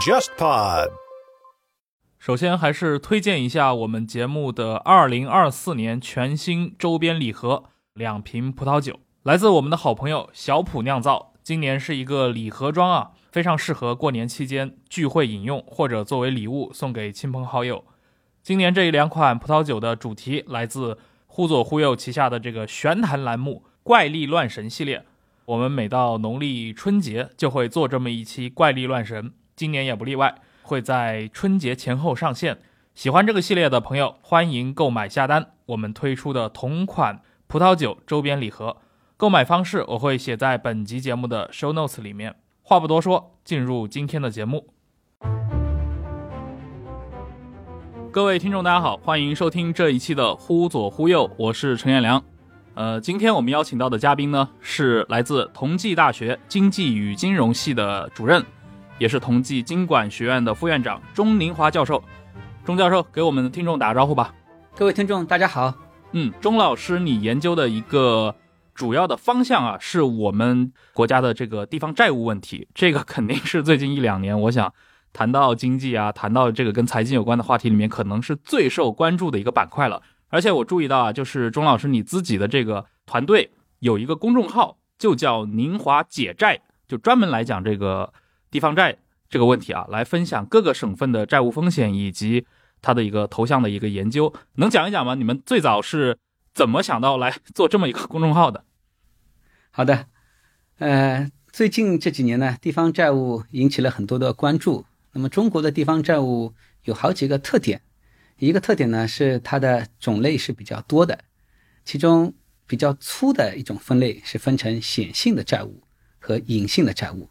JustPod。首先，还是推荐一下我们节目的二零二四年全新周边礼盒——两瓶葡萄酒，来自我们的好朋友小普酿造。今年是一个礼盒装啊，非常适合过年期间聚会饮用，或者作为礼物送给亲朋好友。今年这一两款葡萄酒的主题来自“忽左忽右”旗下的这个玄坛栏目“怪力乱神”系列。我们每到农历春节就会做这么一期《怪力乱神》，今年也不例外，会在春节前后上线。喜欢这个系列的朋友，欢迎购买下单。我们推出的同款葡萄酒周边礼盒，购买方式我会写在本集节目的 show notes 里面。话不多说，进入今天的节目。各位听众，大家好，欢迎收听这一期的《忽左忽右》，我是陈彦良。呃，今天我们邀请到的嘉宾呢，是来自同济大学经济与金融系的主任，也是同济经管学院的副院长钟宁华教授。钟教授，给我们的听众打个招呼吧。各位听众，大家好。嗯，钟老师，你研究的一个主要的方向啊，是我们国家的这个地方债务问题。这个肯定是最近一两年，我想谈到经济啊，谈到这个跟财经有关的话题里面，可能是最受关注的一个板块了。而且我注意到啊，就是钟老师你自己的这个团队有一个公众号，就叫“宁华解债”，就专门来讲这个地方债这个问题啊，来分享各个省份的债务风险以及它的一个投向的一个研究，能讲一讲吗？你们最早是怎么想到来做这么一个公众号的？好的，呃，最近这几年呢，地方债务引起了很多的关注。那么中国的地方债务有好几个特点。一个特点呢是它的种类是比较多的，其中比较粗的一种分类是分成显性的债务和隐性的债务。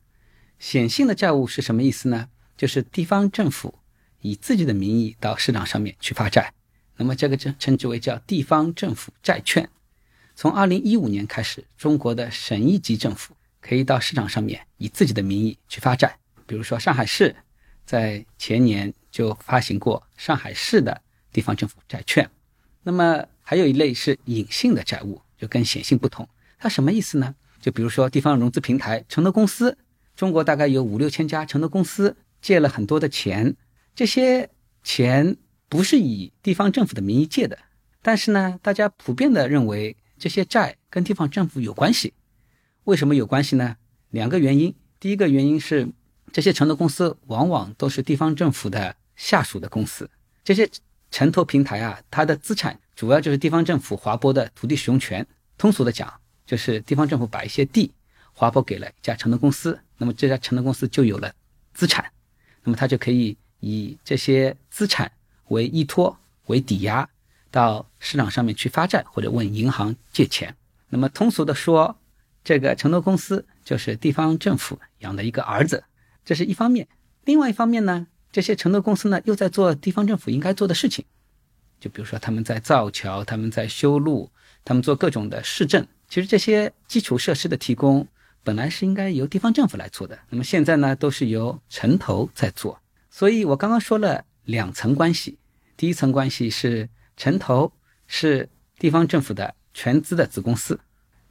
显性的债务是什么意思呢？就是地方政府以自己的名义到市场上面去发债，那么这个称称之为叫地方政府债券。从二零一五年开始，中国的省一级政府可以到市场上面以自己的名义去发债，比如说上海市在前年。就发行过上海市的地方政府债券，那么还有一类是隐性的债务，就跟显性不同。它什么意思呢？就比如说地方融资平台承投公司，中国大概有五六千家承投公司借了很多的钱，这些钱不是以地方政府的名义借的，但是呢，大家普遍的认为这些债跟地方政府有关系。为什么有关系呢？两个原因。第一个原因是这些承投公司往往都是地方政府的。下属的公司，这些城投平台啊，它的资产主要就是地方政府划拨的土地使用权。通俗的讲，就是地方政府把一些地划拨给了一家城投公司，那么这家城投公司就有了资产，那么它就可以以这些资产为依托、为抵押，到市场上面去发债或者问银行借钱。那么通俗的说，这个城投公司就是地方政府养的一个儿子，这是一方面。另外一方面呢？这些承投公司呢，又在做地方政府应该做的事情，就比如说他们在造桥，他们在修路，他们做各种的市政。其实这些基础设施的提供本来是应该由地方政府来做的，那么现在呢，都是由城投在做。所以我刚刚说了两层关系，第一层关系是城投是地方政府的全资的子公司，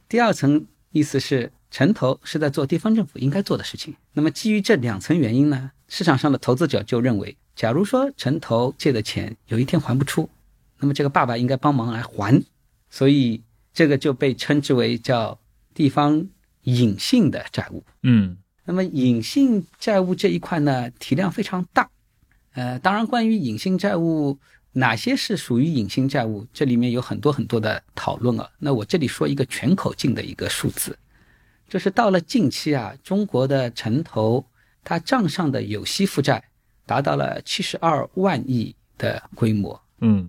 第二层意思是城投是在做地方政府应该做的事情。那么基于这两层原因呢？市场上的投资者就认为，假如说城投借的钱有一天还不出，那么这个爸爸应该帮忙来还，所以这个就被称之为叫地方隐性的债务。嗯，那么隐性债务这一块呢，体量非常大。呃，当然，关于隐性债务哪些是属于隐性债务，这里面有很多很多的讨论啊。那我这里说一个全口径的一个数字，就是到了近期啊，中国的城投。它账上的有息负债达到了七十二万亿的规模。嗯，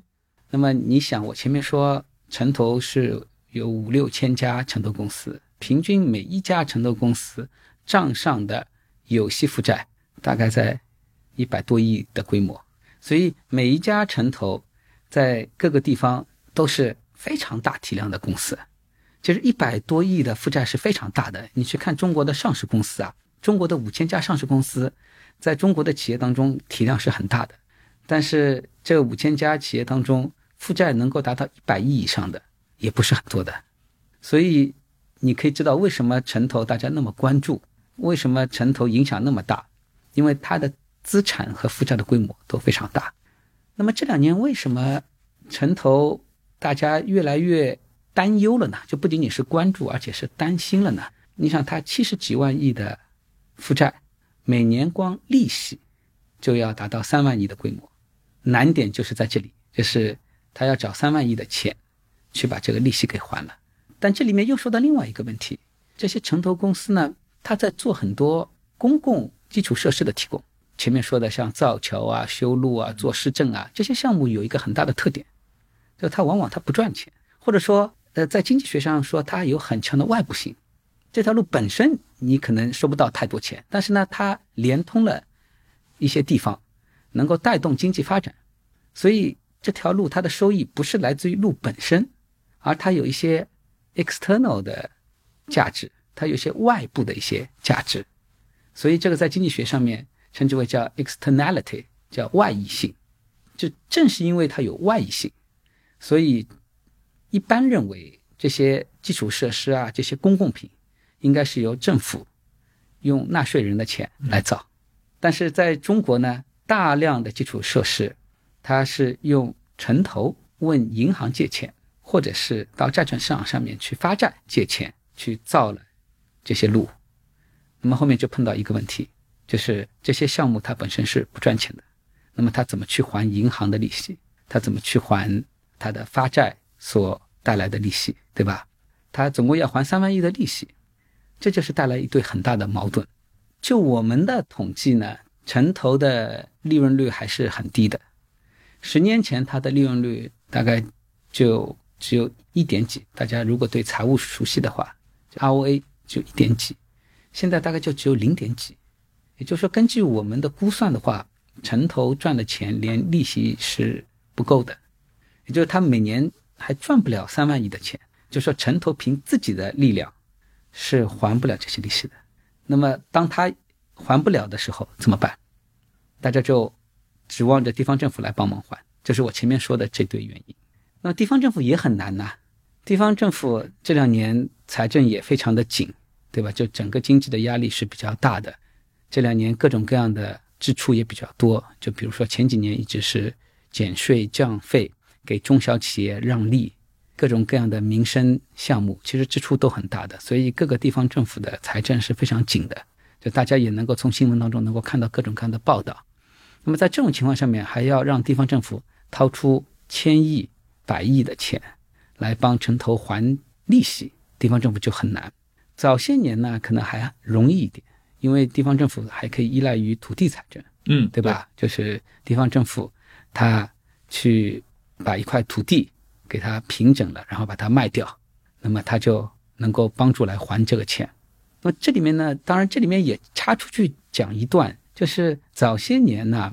那么你想，我前面说城投是有五六千家城投公司，平均每一家城投公司账上的有息负债大概在一百多亿的规模，所以每一家城投在各个地方都是非常大体量的公司。其实一百多亿的负债是非常大的。你去看中国的上市公司啊。中国的五千家上市公司，在中国的企业当中体量是很大的，但是这五千家企业当中负债能够达到一百亿以上的也不是很多的，所以你可以知道为什么城投大家那么关注，为什么城投影响那么大，因为它的资产和负债的规模都非常大。那么这两年为什么城投大家越来越担忧了呢？就不仅仅是关注，而且是担心了呢？你想，它七十几万亿的负债，每年光利息就要达到三万亿的规模，难点就是在这里，就是他要找三万亿的钱去把这个利息给还了。但这里面又说到另外一个问题，这些城投公司呢，它在做很多公共基础设施的提供。前面说的像造桥啊、修路啊、做市政啊这些项目，有一个很大的特点，就它往往它不赚钱，或者说，呃，在经济学上说它有很强的外部性。这条路本身你可能收不到太多钱，但是呢，它连通了一些地方，能够带动经济发展，所以这条路它的收益不是来自于路本身，而它有一些 external 的价值，它有些外部的一些价值，所以这个在经济学上面。称之为叫 externality，叫外溢性。就正是因为它有外溢性，所以一般认为这些基础设施啊，这些公共品，应该是由政府用纳税人的钱来造。但是在中国呢，大量的基础设施，它是用城投问银行借钱，或者是到债券市场上面去发债借钱去造了这些路。那么后面就碰到一个问题。就是这些项目它本身是不赚钱的，那么它怎么去还银行的利息？它怎么去还它的发债所带来的利息，对吧？它总共要还三万亿的利息，这就是带来一对很大的矛盾。就我们的统计呢，城投的利润率还是很低的，十年前它的利润率大概就只有一点几。大家如果对财务熟悉的话，ROA 就一点几，现在大概就只有零点几。也就是说，根据我们的估算的话，城投赚的钱连利息是不够的，也就是他每年还赚不了三万亿的钱。就说城投凭自己的力量是还不了这些利息的。那么当他还不了的时候怎么办？大家就指望着地方政府来帮忙还，这是我前面说的这堆原因。那地方政府也很难呐，地方政府这两年财政也非常的紧，对吧？就整个经济的压力是比较大的。这两年各种各样的支出也比较多，就比如说前几年一直是减税降费，给中小企业让利，各种各样的民生项目，其实支出都很大的，所以各个地方政府的财政是非常紧的。就大家也能够从新闻当中能够看到各种各样的报道。那么在这种情况下面，还要让地方政府掏出千亿、百亿的钱来帮城投还利息，地方政府就很难。早些年呢，可能还容易一点。因为地方政府还可以依赖于土地财政，嗯，对吧？就是地方政府，他去把一块土地给它平整了，然后把它卖掉，那么他就能够帮助来还这个钱。那么这里面呢，当然这里面也插出去讲一段，就是早些年呢，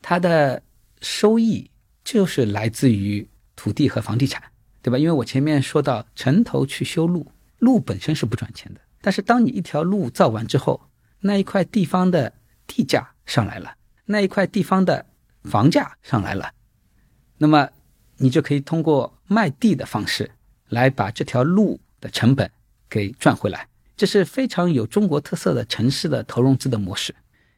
它的收益就是来自于土地和房地产，对吧？因为我前面说到城投去修路，路本身是不赚钱的。但是，当你一条路造完之后，那一块地方的地价上来了，那一块地方的房价上来了，那么你就可以通过卖地的方式来把这条路的成本给赚回来。这是非常有中国特色的城市的投融资的模式。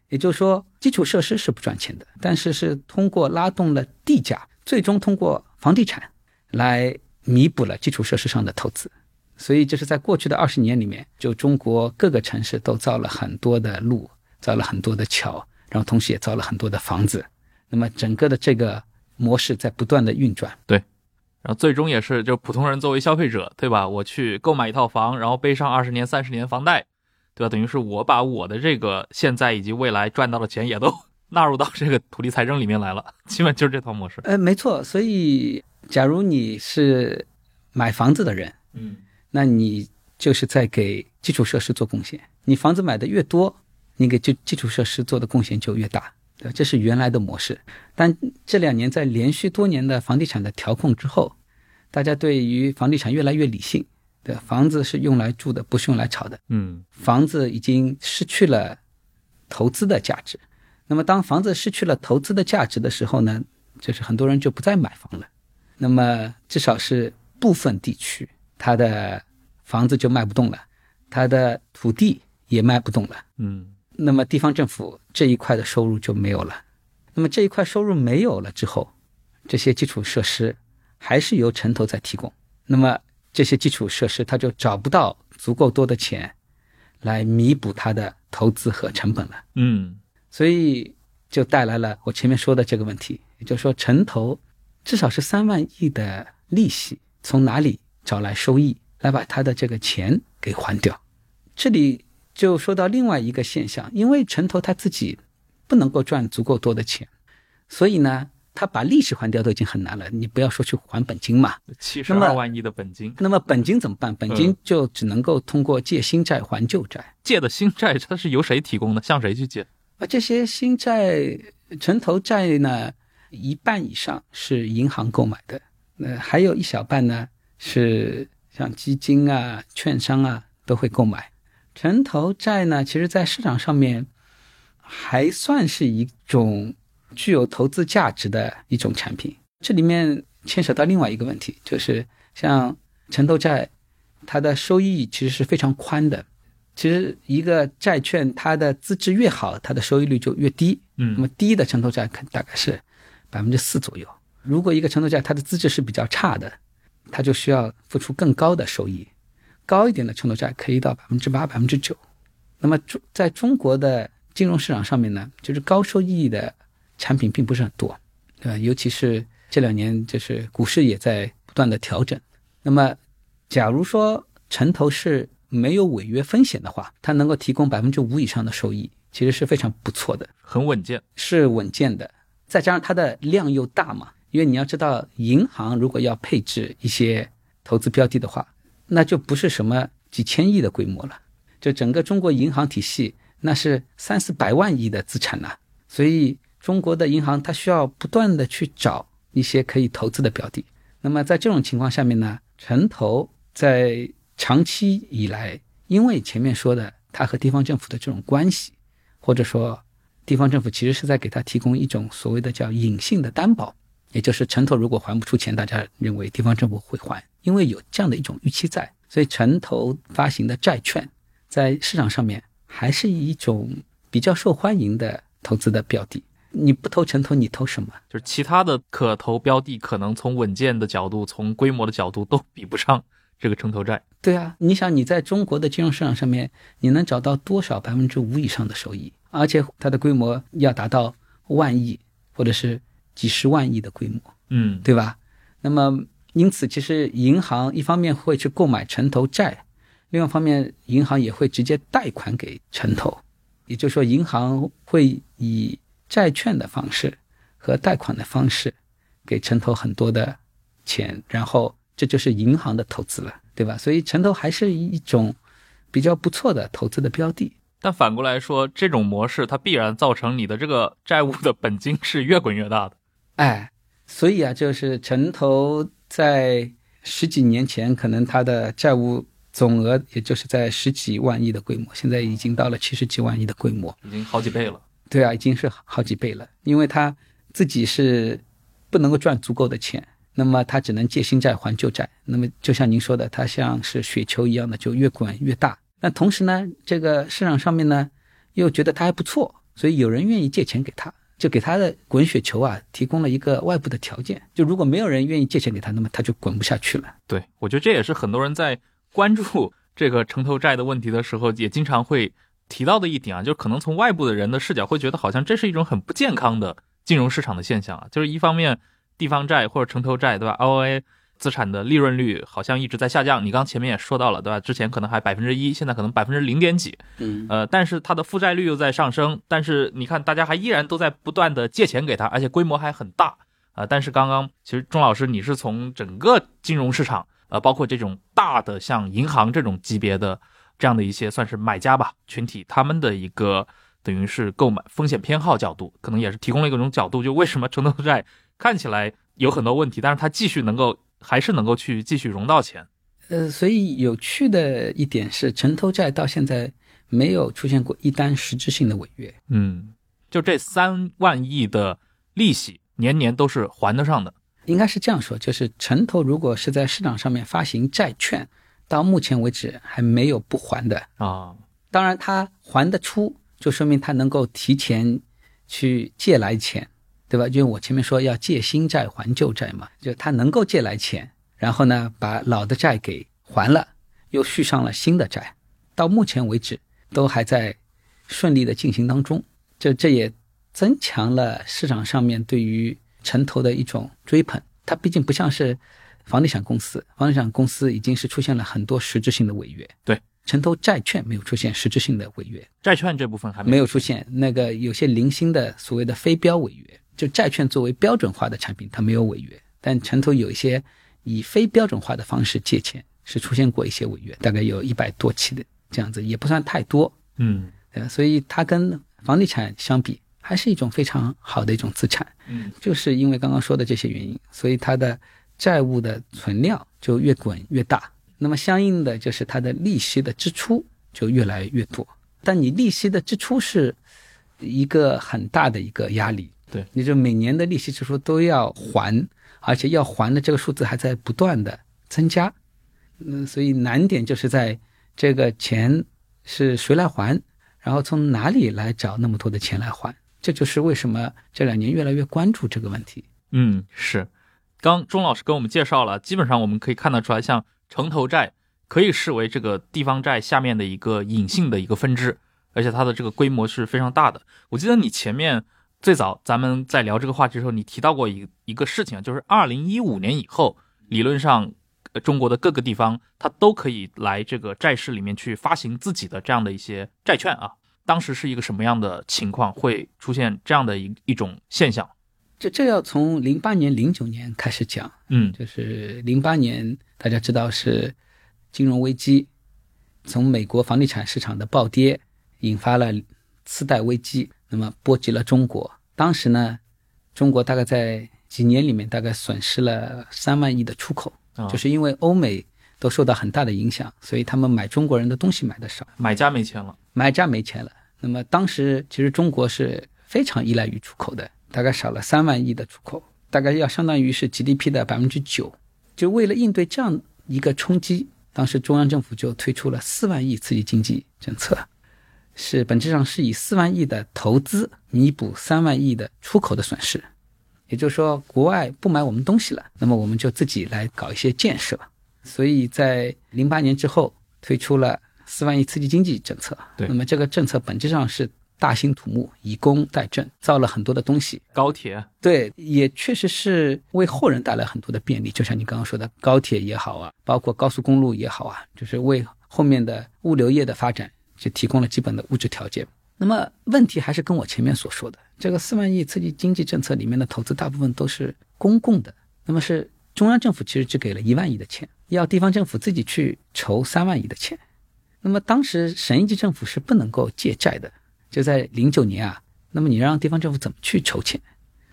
也就是说，基础设施是不赚钱的，但是是通过拉动了地价，最终通过房地产来弥补了基础设施上的投资。所以，就是在过去的二十年里面，就中国各个城市都造了很多的路，造了很多的桥，然后同时也造了很多的房子。那么，整个的这个模式在不断的运转。对，然后最终也是就普通人作为消费者，对吧？我去购买一套房，然后背上二十年、三十年房贷，对吧？等于是我把我的这个现在以及未来赚到的钱也都纳入到这个土地财政里面来了，基本就是这套模式。呃，没错。所以，假如你是买房子的人，嗯。那你就是在给基础设施做贡献。你房子买的越多，你给基基础设施做的贡献就越大，对这是原来的模式。但这两年在连续多年的房地产的调控之后，大家对于房地产越来越理性。对，房子是用来住的，不是用来炒的。嗯，房子已经失去了投资的价值。那么当房子失去了投资的价值的时候呢，就是很多人就不再买房了。那么至少是部分地区。它的房子就卖不动了，它的土地也卖不动了。嗯，那么地方政府这一块的收入就没有了。那么这一块收入没有了之后，这些基础设施还是由城投在提供。那么这些基础设施它就找不到足够多的钱来弥补它的投资和成本了。嗯所以就带来了我前面说的这个问题，也就是说，城投至少是三万亿的利息，从哪里找来收益来把他的这个钱给还掉？这里就说到另外一个现象，因为城投他自己不能够赚足够多的钱，所以呢，他把利息还掉都已经很难了，你不要说去还本金嘛。七十那么二万亿的本金，那么本金怎么办？本金嗯就只能够通过借新债还旧债。借的新债它是由谁提供的？向谁去借？而这些新债、城投债呢，一半以上是银行购买的，那还有一小半呢是像基金啊、券商啊都会购买。城投债呢，其实在市场上面还算是一种具有投资价值的一种产品。这里面牵扯到另外一个问题，就是像城投债，它的收益其实是非常宽的。其实一个债券它的资质越好，它的收益率就越低。那嗯么低的城投债可大概是百分之四左右。如果一个城投债它的资质是比较差的，它就需要付出更高的收益。高一点的城投债可以到百分之八、百分之九。那么中在中国的金融市场上面呢，就是高收益的产品并不是很多，对吧？尤其是这两年，就是股市也在不断的调整。那么，假如说城投是没有违约风险的话，它能够提供百分之五以上的收益，其实是非常不错的。很稳健。是稳健的，再加上它的量又大嘛，因为你要知道，银行如果要配置一些投资标的的话，那就不是什么几千亿的规模了，就整个中国银行体系那是三四百万亿的资产呐、所以中国的银行它需要不断的去找一些可以投资的标的。那么在这种情况下面呢，城投在长期以来，因为前面说的它和地方政府的这种关系，或者说地方政府其实是在给他提供一种所谓的叫隐性的担保，也就是城投如果还不出钱，大家认为地方政府会还，因为有这样的一种预期在，所以城投发行的债券在市场上面还是一种比较受欢迎的投资的标的。你不投城投，你投什么？就是其他的可投标的，可能从稳健的角度、从规模的角度都比不上这个城投债。对啊，你想你在中国的金融市场上面，你能找到多少百分之五以上的收益？而且它的规模要达到万亿或者是几十万亿的规模。嗯，对吧？那么因此，其实银行一方面会去购买城投债，另外一方面，银行也会直接贷款给城投，也就是说，银行会以债券的方式和贷款的方式给城投很多的钱，然后这就是银行的投资了，对吧？所以城投还是一种比较不错的投资的标的。但反过来说，这种模式它必然造成你的这个债务的本金是越滚越大的。哎，所以啊，就是城投在十几年前，可能它的债务总额也就是在十几万亿的规模，现在已经到了七十几万亿的规模。已经好几倍了。对啊，已经是好几倍了，因为它自己是不能够赚足够的钱，那么他只能借新债还旧债。那么就像您说的，它像是雪球一样的，就越滚越大。那同时呢，这个市场上面呢，又觉得它还不错，所以有人愿意借钱给他，就给他的滚雪球啊提供了一个外部的条件。就如果没有人愿意借钱给他，那么他就滚不下去了。对，我觉得这也是很多人在关注这个城投债的问题的时候，也经常会提到的一点啊，就可能从外部的人的视角会觉得，好像这是一种很不健康的金融市场的现象啊。就是一方面，地方债或者城投债，对吧？ROA 资产的利润率好像一直在下降。你刚前面也说到了，对吧？之前可能还百分之一，现在可能百分之零点几。嗯，呃，但是它的负债率又在上升，但是你看，大家还依然都在不断的借钱给他，而且规模还很大啊、呃但是刚刚其实钟老师你是从整个金融市场，呃，包括这种大的像银行这种级别的这样的一些算是买家吧群体，他们的一个等于是购买风险偏好角度，可能也是提供了一种角度，就为什么城投债看起来有很多问题，但是它继续能够还是能够去继续融到钱。呃，所以有趣的一点是，城投债到现在没有出现过一单实质性的违约。嗯，就这三万亿的利息，年年都是还得上的。应该是这样说，就是城投如果是在市场上面发行债券，到目前为止还没有不还的。啊，当然，它还得出就说明他能够提前去借来钱，对吧？因为我前面说要借新债还旧债嘛，就他能够借来钱，然后呢把老的债给还了，又续上了新的债，到目前为止都还在顺利的进行当中。这这也增强了市场上面对于城投的一种追捧。它毕竟不像是房地产公司，房地产公司已经是出现了很多实质性的违约。对，城投债券没有出现实质性的违约，债券这部分还没有出现。那个有些零星的所谓的非标违约，就债券作为标准化的产品，它没有违约。但城投有一些以非标准化的方式借钱，是出现过一些违约，大概有一百多起的这样子，也不算太多。嗯，对，所以它跟房地产相比。还是一种非常好的一种资产，嗯，就是因为刚刚说的这些原因，所以它的债务的存量就越滚越大，那么相应的就是它的利息的支出就越来越多。但你利息的支出是一个很大的一个压力，对，你就每年的利息支出都要还，而且要还的这个数字还在不断的增加，嗯，所以难点就是在这个钱是谁来还，然后从哪里来找那么多的钱来还。这就是为什么这两年越来越关注这个问题。嗯，是。刚钟老师跟我们介绍了，基本上我们可以看得出来，像城投债可以视为这个地方债下面的一个隐性的一个分支，而且它的这个规模是非常大的。我记得你前面最早咱们在聊这个话题的时候，你提到过一一个事情，就是二零一五年以后，理论上呃中国的各个地方它都可以来这个债市里面去发行自己的这样的一些债券啊。当时是一个什么样的情况，会出现这样的一一种现象？这这要从零八年、零九年开始讲。嗯，就是零八年，大家知道是金融危机，从美国房地产市场的暴跌引发了次贷危机，那么波及了中国。当时呢，中国大概在几年里面大概损失了三万亿的出口，就是因为欧美。都受到很大的影响，所以他们买中国人的东西买的少，买家没钱了，买家没钱了。那么当时其实中国是非常依赖于出口的，大概少了三万亿的出口，大概要相当于是 GDP 的百分之九。就为了应对这样一个冲击，当时中央政府就推出了四万亿刺激经济政策，是本质上是以四万亿的投资弥补三万亿的出口的损失。也就是说，国外不买我们东西了，那么我们就自己来搞一些建设。所以在零八年之后推出了四万亿刺激经济政策。对，那么这个政策本质上是大兴土木，以工代赈，造了很多的东西。高铁，对，也确实是为后人带来很多的便利。就像你刚刚说的，高铁也好啊，包括高速公路也好啊，就是为后面的物流业的发展就提供了基本的物质条件。那么问题还是跟我前面所说的，这个四万亿刺激经济政策里面的投资大部分都是公共的，那么是中央政府其实只给了一万亿的钱。要地方政府自己去筹三万亿的钱，那么当时省一级政府是不能够借债的，就在零九年啊，那么你让地方政府怎么去筹钱？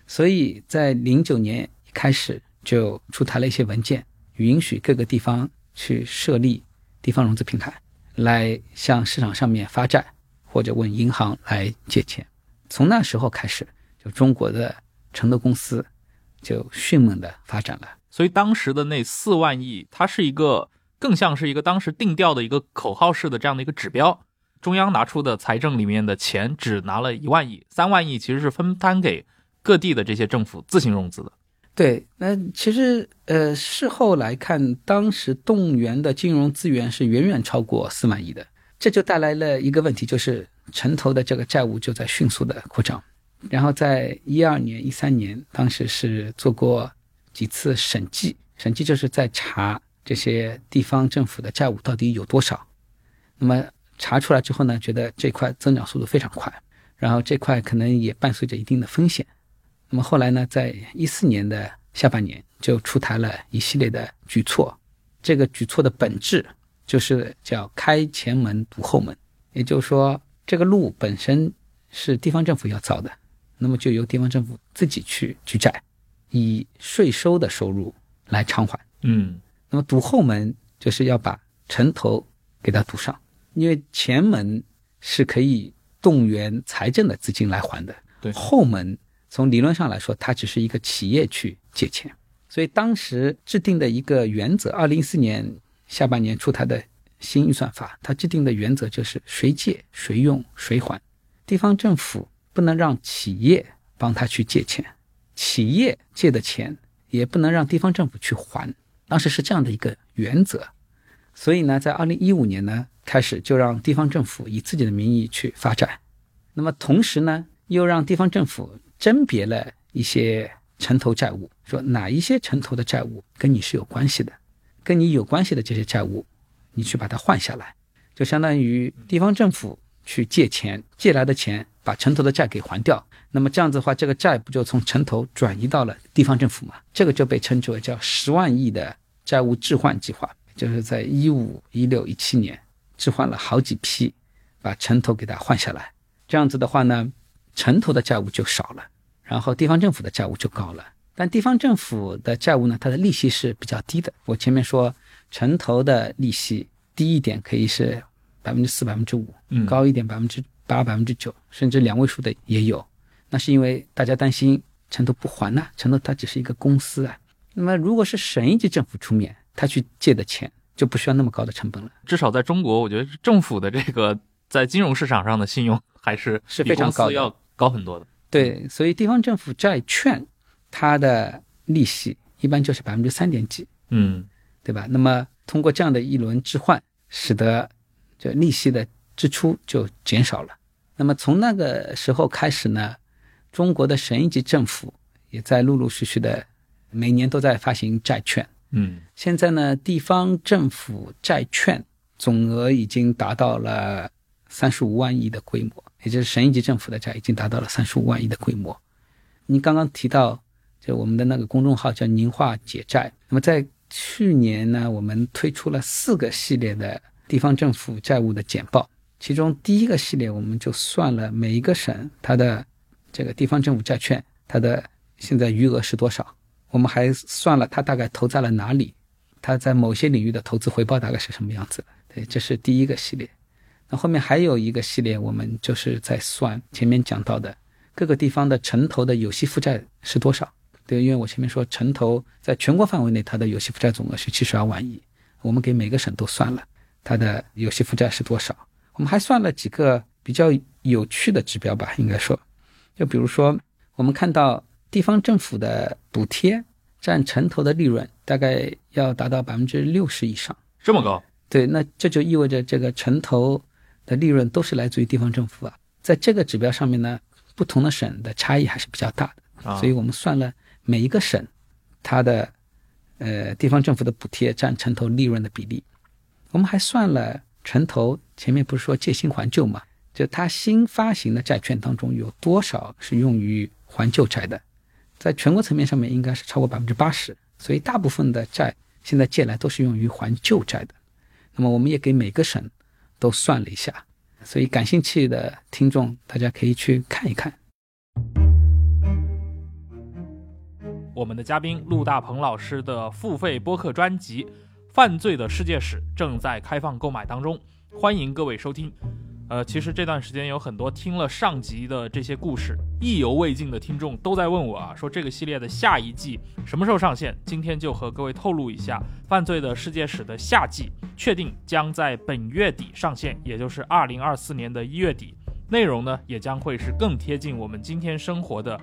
所以在零九年一开始就出台了一些文件，允许各个地方去设立地方融资平台，来向市场上面发债，或者问银行来借钱。从那时候开始，就中国的承投公司就迅猛的发展了。所以当时的那四万亿，它是一个更像是一个当时定调的一个口号式的这样的一个指标。中央拿出的财政里面的钱只拿了一万亿，三万亿其实是分摊给各地的这些政府自行融资的。对，那其实呃事后来看，当时动员的金融资源是远远超过四万亿的，这就带来了一个问题，就是城投的这个债务就在迅速的扩张。然后在一二年、一三年，当时是做过。几次审计，审计就是在查这些地方政府的债务到底有多少。那么查出来之后呢，觉得这块增长速度非常快，然后这块可能也伴随着一定的风险。那么后来呢，在一四年的下半年就出台了一系列的举措。这个举措的本质就是叫开前门堵后门，也就是说，这个路本身是地方政府要造的，那么就由地方政府自己去举债。以税收的收入来偿还，嗯，那么堵后门就是要把城头给它堵上，因为前门是可以动员财政的资金来还的，对，后门从理论上来说，它只是一个企业去借钱，所以当时制定的一个原则，二零一四年下半年出台的新预算法，它制定的原则就是谁借谁用谁还，地方政府不能让企业帮他去借钱，企业借的钱也不能让地方政府去还。当时是这样的一个原则，所以呢，在二零一五年呢开始就让地方政府以自己的名义去发债，那么同时呢，又让地方政府甄别了一些城投债务，说哪一些城投的债务跟你是有关系的，跟你有关系的这些债务，你去把它换下来，就相当于地方政府去借钱，借来的钱把城投的债给还掉，那么这样子的话，这个债不就从城投转移到了地方政府吗？这个就被称之为叫十万亿的债务置换计划，就是在一五、一六、一七年置换了好几批，把城投给它换下来，这样子的话呢，城投的债务就少了。然后地方政府的债务就高了，但地方政府的债务呢，它的利息是比较低的。我前面说城投的利息低一点可以是百分之四、百分之五，嗯高一点百分之八、百分之九，甚至两位数的也有。那是因为大家担心城投不还呐、城投它只是一个公司啊。那么如果是省一级政府出面，他去借的钱就不需要那么高的成本了。至少在中国，我觉得政府的这个在金融市场上的信用还是是非常高的要高很多的。对，所以地方政府债券它的利息一般就是百分之三点几。嗯对吧？那么通过这样的一轮置换，使得这利息的支出就减少了。那么从那个时候开始呢，中国的省一级政府也在陆陆续续的每年都在发行债券。嗯现在呢，地方政府债券总额已经达到了三十五万亿的规模，也就是省一级政府的债已经达到了三十五万亿的规模。您刚刚提到，就我们的那个公众号叫“宁化解债”。那么在去年呢，我们推出了四个系列的地方政府债务的简报，其中第一个系列我们就算了每一个省它的这个地方政府债券它的现在余额是多少，我们还算了它大概投在了哪里，它在某些领域的投资回报大概是什么样子。对，这是第一个系列。那后面还有一个系列，我们就是在算前面讲到的各个地方的城投的有息负债是多少。对，因为我前面说城投在全国范围内它的有息负债总额是七十二万亿，我们给每个省都算了它的有息负债是多少。我们还算了几个比较有趣的指标吧，应该说，就比如说我们看到地方政府的补贴占城投的利润大概要达到百分之六十以上。这么高？对，那这就意味着这个城投的利润都是来自于地方政府啊。在这个指标上面呢，不同的省的差异还是比较大的，啊所以我们算了每一个省它的呃地方政府的补贴占城投利润的比例。我们还算了城投前面不是说借新还旧嘛，就它新发行的债券当中有多少是用于还旧债的，在全国层面上面应该是超过百分之八十，所以大部分的债现在借来都是用于还旧债的。那么我们也给每个省都算了一下，所以感兴趣的听众大家可以去看一看。我们的嘉宾陆大鹏老师的付费播客专辑《犯罪的世界史》正在开放购买当中，欢迎各位收听。呃，其实这段时间有很多听了上集的这些故事意犹未尽的听众都在问我啊，说这个系列的下一季什么时候上线？今天就和各位透露一下，《犯罪的世界史》的下季确定将在本月底上线，也就是二零二四年的一月底。内容呢，也将会是更贴近我们今天生活的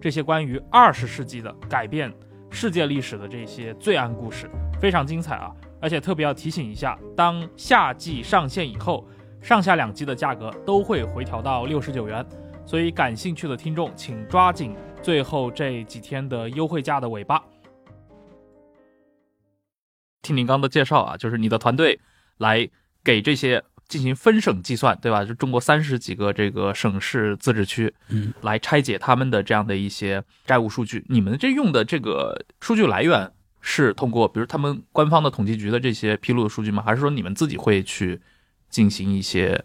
这些关于二十世纪的改变世界历史的这些罪案故事，非常精彩啊！而且特别要提醒一下，当夏季上线以后，上下两季的价格都会回调到六十九元，所以感兴趣的听众请抓紧最后这几天的优惠价的尾巴。听您刚的介绍啊，就是你的团队来给这些进行分省计算，对吧？就中国三十几个这个省市自治区，嗯，来拆解他们的这样的一些债务数据。你们这用的这个数据来源是通过，比如他们官方的统计局的这些披露的数据吗？还是说你们自己会去进行一些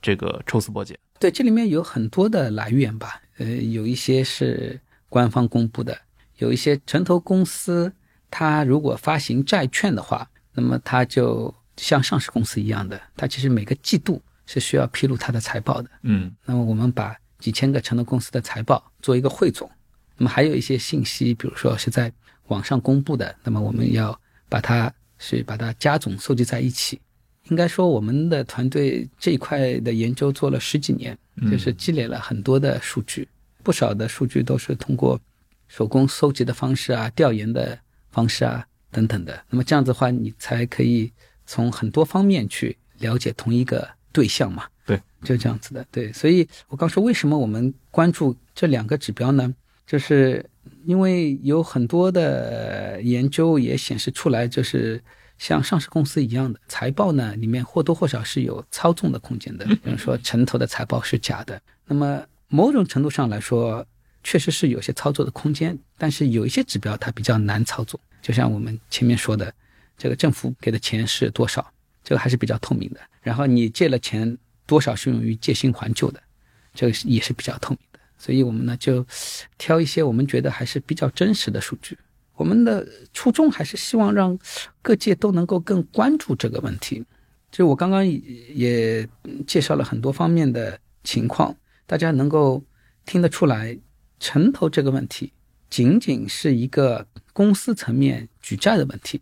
这个抽丝剥茧？对，这里面有很多的来源吧，呃，有一些是官方公布的，有一些城投公司，它如果发行债券的话，那么它就像上市公司一样的，它其实每个季度是需要披露它的财报的。嗯那么我们把几千个城投公司的财报做一个汇总，那么还有一些信息，比如说是在网上公布的，那么我们要把它是把它加总收集在一起，应该说我们的团队这一块的研究做了十几年，嗯就是积累了很多的数据，不少的数据都是通过手工搜集的方式啊、调研的方式啊等等的。那么这样子的话，你才可以从很多方面去了解同一个对象嘛。对，就这样子的。对，所以我刚说为什么我们关注这两个指标呢？就是因为有很多的研究也显示出来，就是像上市公司一样的财报呢，里面或多或少是有操纵的空间的。比如说城投的财报是假的，那么某种程度上来说，确实是有些操作的空间，但是有一些指标它比较难操作，就像我们前面说的，这个政府给的钱是多少，这个还是比较透明的。然后你借了钱，多少是用于借新还旧的，这个是也是比较透明的。所以我们呢就挑一些我们觉得还是比较真实的数据。我们的初衷还是希望让各界都能够更关注这个问题。就我刚刚也介绍了很多方面的情况，大家能够听得出来，城投这个问题仅仅是一个公司层面举债的问题，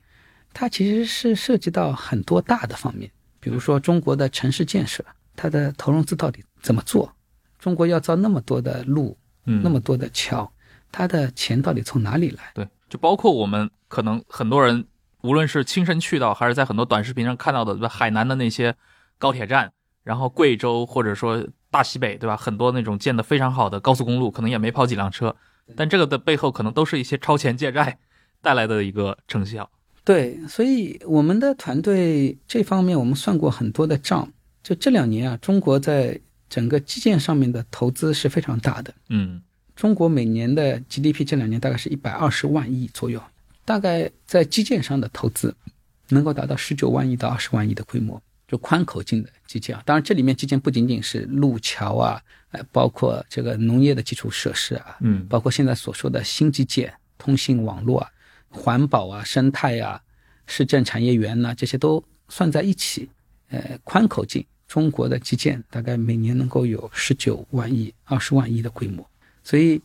它其实是涉及到很多大的方面，比如说中国的城市建设，它的投融资到底怎么做？中国要造那么多的路，嗯，那么多的桥，它的钱到底从哪里来？对，就包括我们可能很多人，无论是亲身去到，还是在很多短视频上看到的，对吧？海南的那些高铁站，然后贵州或者说大西北，对吧？很多那种建的非常好的高速公路，可能也没跑几辆车，但这个的背后可能都是一些超前借债带来的一个成效。对，所以我们的团队这方面我们算过很多的账，就这两年啊，中国在整个基建上面的投资是非常大的。嗯中国每年的 GDP 这两年大概是一百二十万亿左右，大概在基建上的投资能够达到十九万亿到二十万亿的规模，就宽口径的基建啊。当然，这里面基建不仅仅是路桥啊，呃，包括这个农业的基础设施啊，嗯包括现在所说的新基建、通信网络啊、环保啊、生态啊、市政产业园呐、这些都算在一起。呃，宽口径中国的基建大概每年能够有十九万亿、二十万亿的规模，所以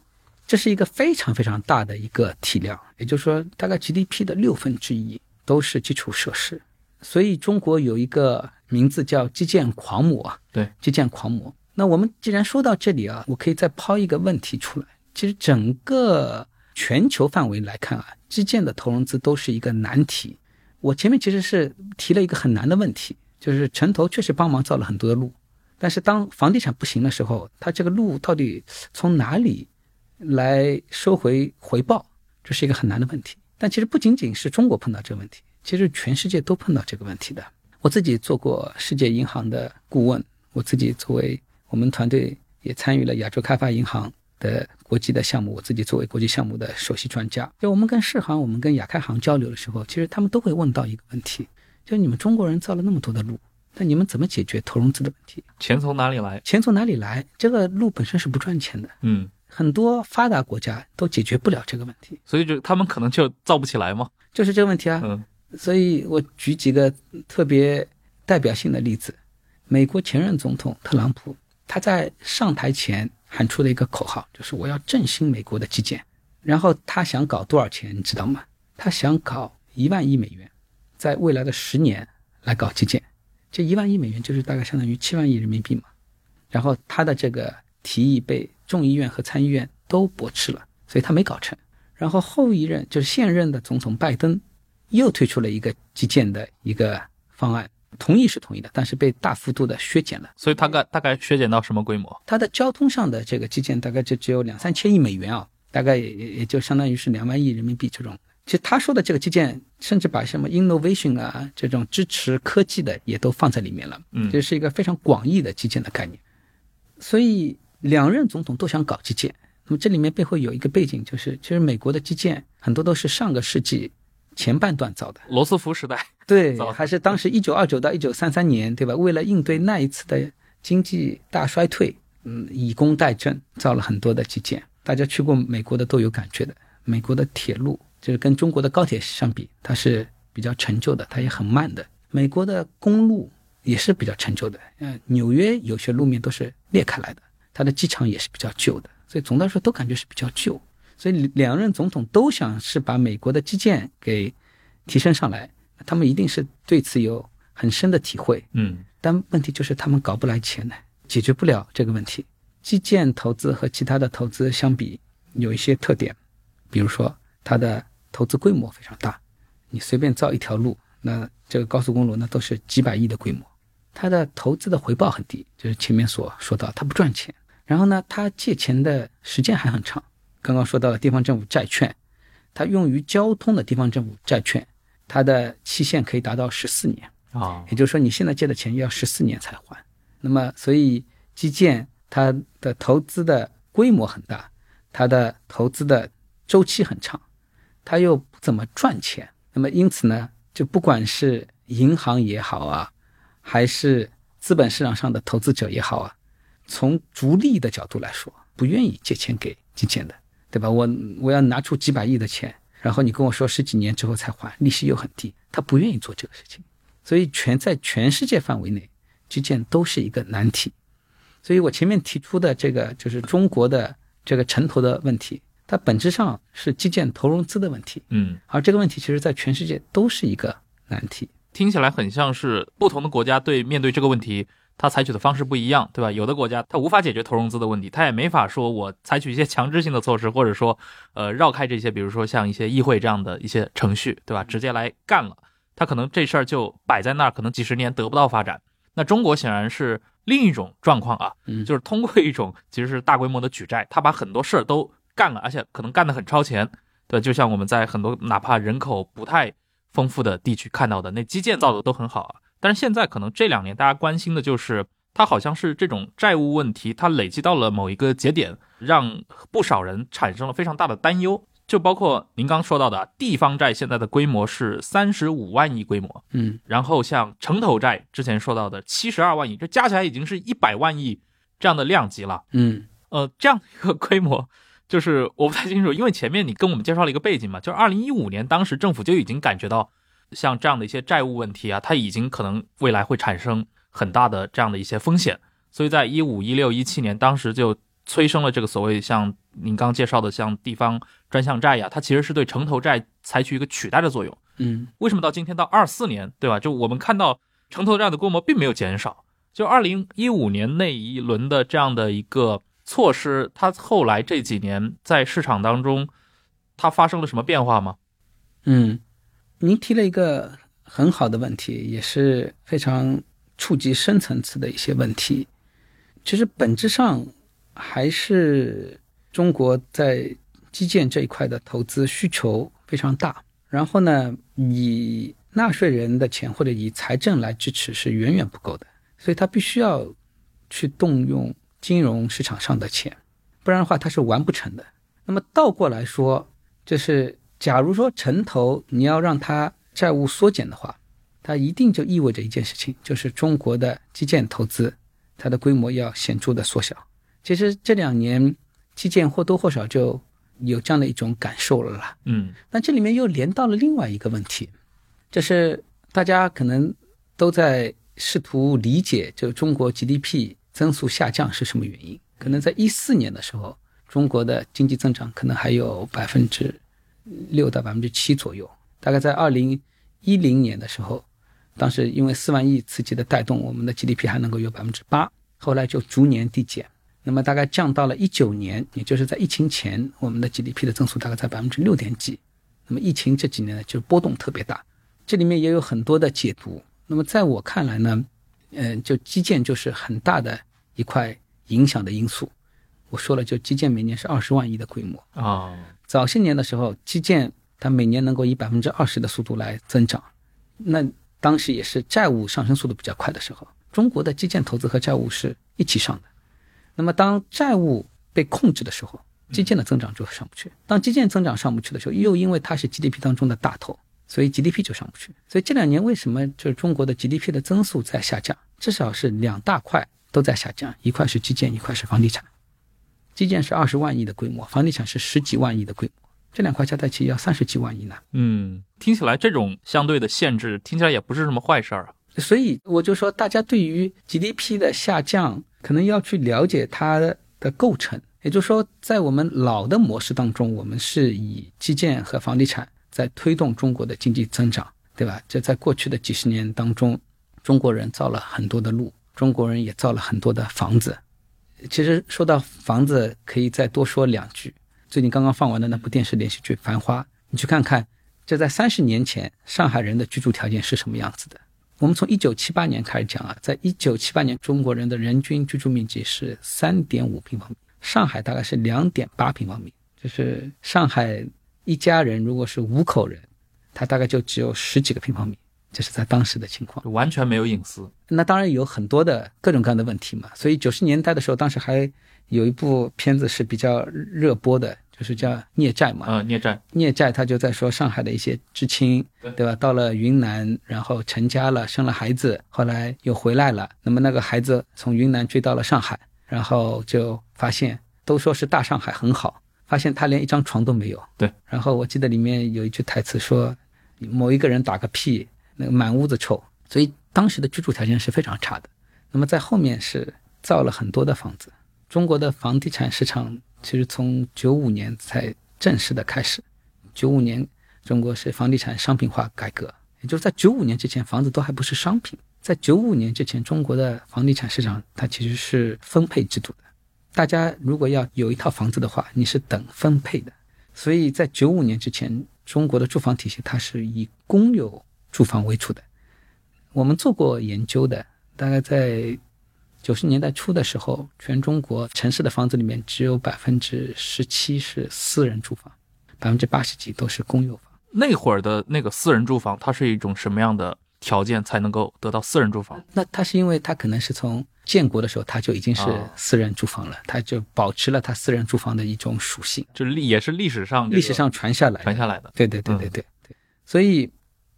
这是一个非常非常大的一个体量。也就是说，大概 GDP 的六分之一都是基础设施。所以中国有一个名字叫基建狂魔啊，对，基建狂魔。那我们既然说到这里啊，我可以再抛一个问题出来。其实整个全球范围来看啊，基建的投融资都是一个难题。我前面其实是提了一个很难的问题，就是城投确实帮忙造了很多的路，但是当房地产不行的时候，它这个路到底从哪里来收回回报，这是一个很难的问题。但其实不仅仅是中国碰到这个问题，其实全世界都碰到这个问题的。我自己做过世界银行的顾问，我自己作为我们团队也参与了亚洲开发银行的国际的项目，我自己作为国际项目的首席专家。就我们跟世行、我们跟亚开行交流的时候，其实他们都会问到一个问题，就你们中国人造了那么多的路，那你们怎么解决投融资的问题？钱从哪里来？钱从哪里来？这个路本身是不赚钱的，嗯，很多发达国家都解决不了这个问题，所以就他们可能就造不起来嘛。就是这个问题啊。嗯所以我举几个特别代表性的例子。美国前任总统特朗普，他在上台前喊出了一个口号，就是我要振兴美国的基建。然后他想搞多少钱，你知道吗？他想搞一万亿美元，在未来的十年来搞基建。这一万亿美元就是大概相当于七万亿人民币嘛。然后他的这个提议被众议院和参议院都驳斥了，所以他没搞成。然后后一任就是现任的总统拜登，又推出了一个基建的一个方案，同意是同意的，但是被大幅度的削减了。所以大概大概削减到什么规模？它的交通上的这个基建大概就只有两三千亿美元啊，大概也也也就相当于是两万亿人民币这种。其实他说的这个基建，甚至把什么 innovation 啊这种支持科技的也都放在里面了。嗯这是一个非常广义的基建的概念。所以两任总统都想搞基建，那么这里面背后有一个背景，就是其实美国的基建很多都是上个世纪前半段造的。罗斯福时代。对还是当时一九二九到一九三三年，对吧？为了应对那一次的经济大衰退，嗯，以工代赈，造了很多的基建。大家去过美国的都有感觉的。美国的铁路就是跟中国的高铁相比，它是比较陈旧的，它也很慢的。美国的公路也是比较陈旧的，嗯，纽约有些路面都是裂开来的，它的机场也是比较旧的，所以总的来说都感觉是比较旧。所以两任总统都想是把美国的基建给提升上来，他们一定是对此有很深的体会。嗯但问题就是他们搞不来钱呢，解决不了这个问题。基建投资和其他的投资相比，有一些特点，比如说它的投资规模非常大，你随便造一条路，那这个高速公路那都是几百亿的规模。它的投资的回报很低，就是前面所说到，它不赚钱。然后呢，它借钱的时间还很长。刚刚说到了地方政府债券，它用于交通的地方政府债券，它的期限可以达到十四年。啊也就是说，你现在借的钱要十四年才还。那么，所以基建它的投资的规模很大，它的投资的周期很长，它又不怎么赚钱。那么，因此呢，就不管是银行也好啊，还是资本市场上的投资者也好啊，从逐利的角度来说，不愿意借钱给基建的，对吧？我我要拿出几百亿的钱，然后你跟我说十几年之后才还，利息又很低，他不愿意做这个事情。所以全在全世界范围内，基建都是一个难题。所以我前面提出的这个就是中国的这个城投的问题，它本质上是基建投融资的问题，嗯，而这个问题其实在全世界都是一个难题。听起来很像是不同的国家对面对这个问题，它采取的方式不一样，对吧？有的国家它无法解决投融资的问题，它也没法说我采取一些强制性的措施，或者说呃绕开这些，比如说像一些议会这样的一些程序，对吧？直接来干了，它可能这事儿就摆在那儿，可能几十年得不到发展。那中国显然是另一种状况啊，嗯就是通过一种其实是大规模的举债，它把很多事儿都干了，而且可能干得很超前。对，就像我们在很多哪怕人口不太丰富的地区看到的，那基建造的都很好啊。但是现在可能这两年大家关心的就是，它好像是这种债务问题，它累积到了某一个节点，让不少人产生了非常大的担忧。就包括您刚说到的啊地方债，现在的规模是三十五万亿规模，嗯然后像城投债之前说到的七十二万亿，这加起来已经是一百万亿这样的量级了。嗯呃，这样一个规模，就是我不太清楚，因为前面你跟我们介绍了一个背景嘛，就是二零一五年当时政府就已经感觉到，像这样的一些债务问题啊，它已经可能未来会产生很大的这样的一些风险，所以在一五、一六、一七年，当时就催生了这个所谓像您刚介绍的像地方专项债呀，它其实是对城投债采取一个取代的作用。嗯为什么到今天到二四年，对吧？就我们看到城投债的规模并没有减少，就二零一五年那一轮的这样的一个措施，它后来这几年在市场当中，它发生了什么变化吗？嗯，您提了一个很好的问题，也是非常触及深层次的一些问题。其实本质上还是中国在基建这一块的投资需求非常大，然后呢，以纳税人的钱或者以财政来支持是远远不够的，所以他必须要去动用金融市场上的钱，不然的话它是完不成的。那么倒过来说，就是假如说城投你要让它债务缩减的话，它一定就意味着一件事情，就是中国的基建投资它的规模要显著的缩小。其实这两年基建或多或少就有这样的一种感受了啦。嗯那这里面又连到了另外一个问题，就是大家可能都在试图理解，就中国 GDP 增速下降是什么原因。可能在一四年的时候，中国的经济增长可能还有百分之六到百分之七左右。大概在二零一零年的时候，当时因为四万亿刺激的带动，我们的 GDP 还能够有百分之八，后来就逐年递减。那么大概降到了一九年，也就是在疫情前，我们的 GDP 的增速大概在百分之六点几。那么疫情这几年呢，就波动特别大，这里面也有很多的解读。那么在我看来呢，嗯、就基建就是很大的一块影响的因素。我说了，就基建每年是二十万亿的规模，啊，早些年的时候，基建它每年能够以百分之二十的速度来增长，那当时也是债务上升速度比较快的时候，中国的基建投资和债务是一起上的。那么当债务被控制的时候，基建的增长就上不去。当基建增长上不去的时候，又因为它是 GDP 当中的大头，所以 GDP 就上不去。所以这两年为什么就是中国的 GDP 的增速在下降？至少是两大块都在下降，一块是基建，一块是房地产。基建是二十万亿的规模，房地产是十几万亿的规模，这两块加在一起要三十几万亿呢。嗯，听起来这种相对的限制听起来也不是什么坏事儿啊。所以我就说，大家对于 GDP 的下降，可能要去了解它的构成。也就是说，在我们老的模式当中，我们是以基建和房地产在推动中国的经济增长，对吧？这在过去的几十年当中，中国人造了很多的路，中国人也造了很多的房子。其实说到房子，可以再多说两句。最近刚刚放完的那部电视连续剧《繁花》，你去看看，这在三十年前上海人的居住条件是什么样子的？我们从一九七八年开始讲啊，在一九七八年，中国人的人均居住面积是三点五平方米，上海大概是两点八平方米。就是上海一家人如果是五口人，他大概就只有十几个平方米。这是在当时的情况，完全没有隐私。那当然有很多的各种各样的问题嘛。所以九十年代的时候，当时还有一部片子是比较热播的，就是叫《孽债》嘛。啊，孽债，孽债，他就在说上海的一些知青，对吧？到了云南，然后成家了，生了孩子，后来又回来了。那么那个孩子从云南追到了上海，然后就发现，都说是大上海很好，发现他连一张床都没有。对。然后我记得里面有一句台词说，某一个人打个屁。那个满屋子臭，所以当时的居住条件是非常差的。那么在后面是造了很多的房子。中国的房地产市场其实从九五年才正式的开始。九五年中国是房地产商品化改革，也就是在九五年之前，房子都还不是商品。在九五年之前，中国的房地产市场它其实是分配制度的。大家如果要有一套房子的话，你是等分配的。所以在九五年之前，中国的住房体系它是以公有。住房为主的，我们做过研究的，大概在九十年代初的时候，全中国城市的房子里面只有百分之十七是私人住房，百分之八十几都是公有房。那会儿的那个私人住房，它是一种什么样的条件才能够得到私人住房？那它是因为它可能是从建国的时候它就已经是私人住房了，它就保持了它私人住房的一种属性，这历也是历史上历史上传下来传下来的。对对对对对对，所以。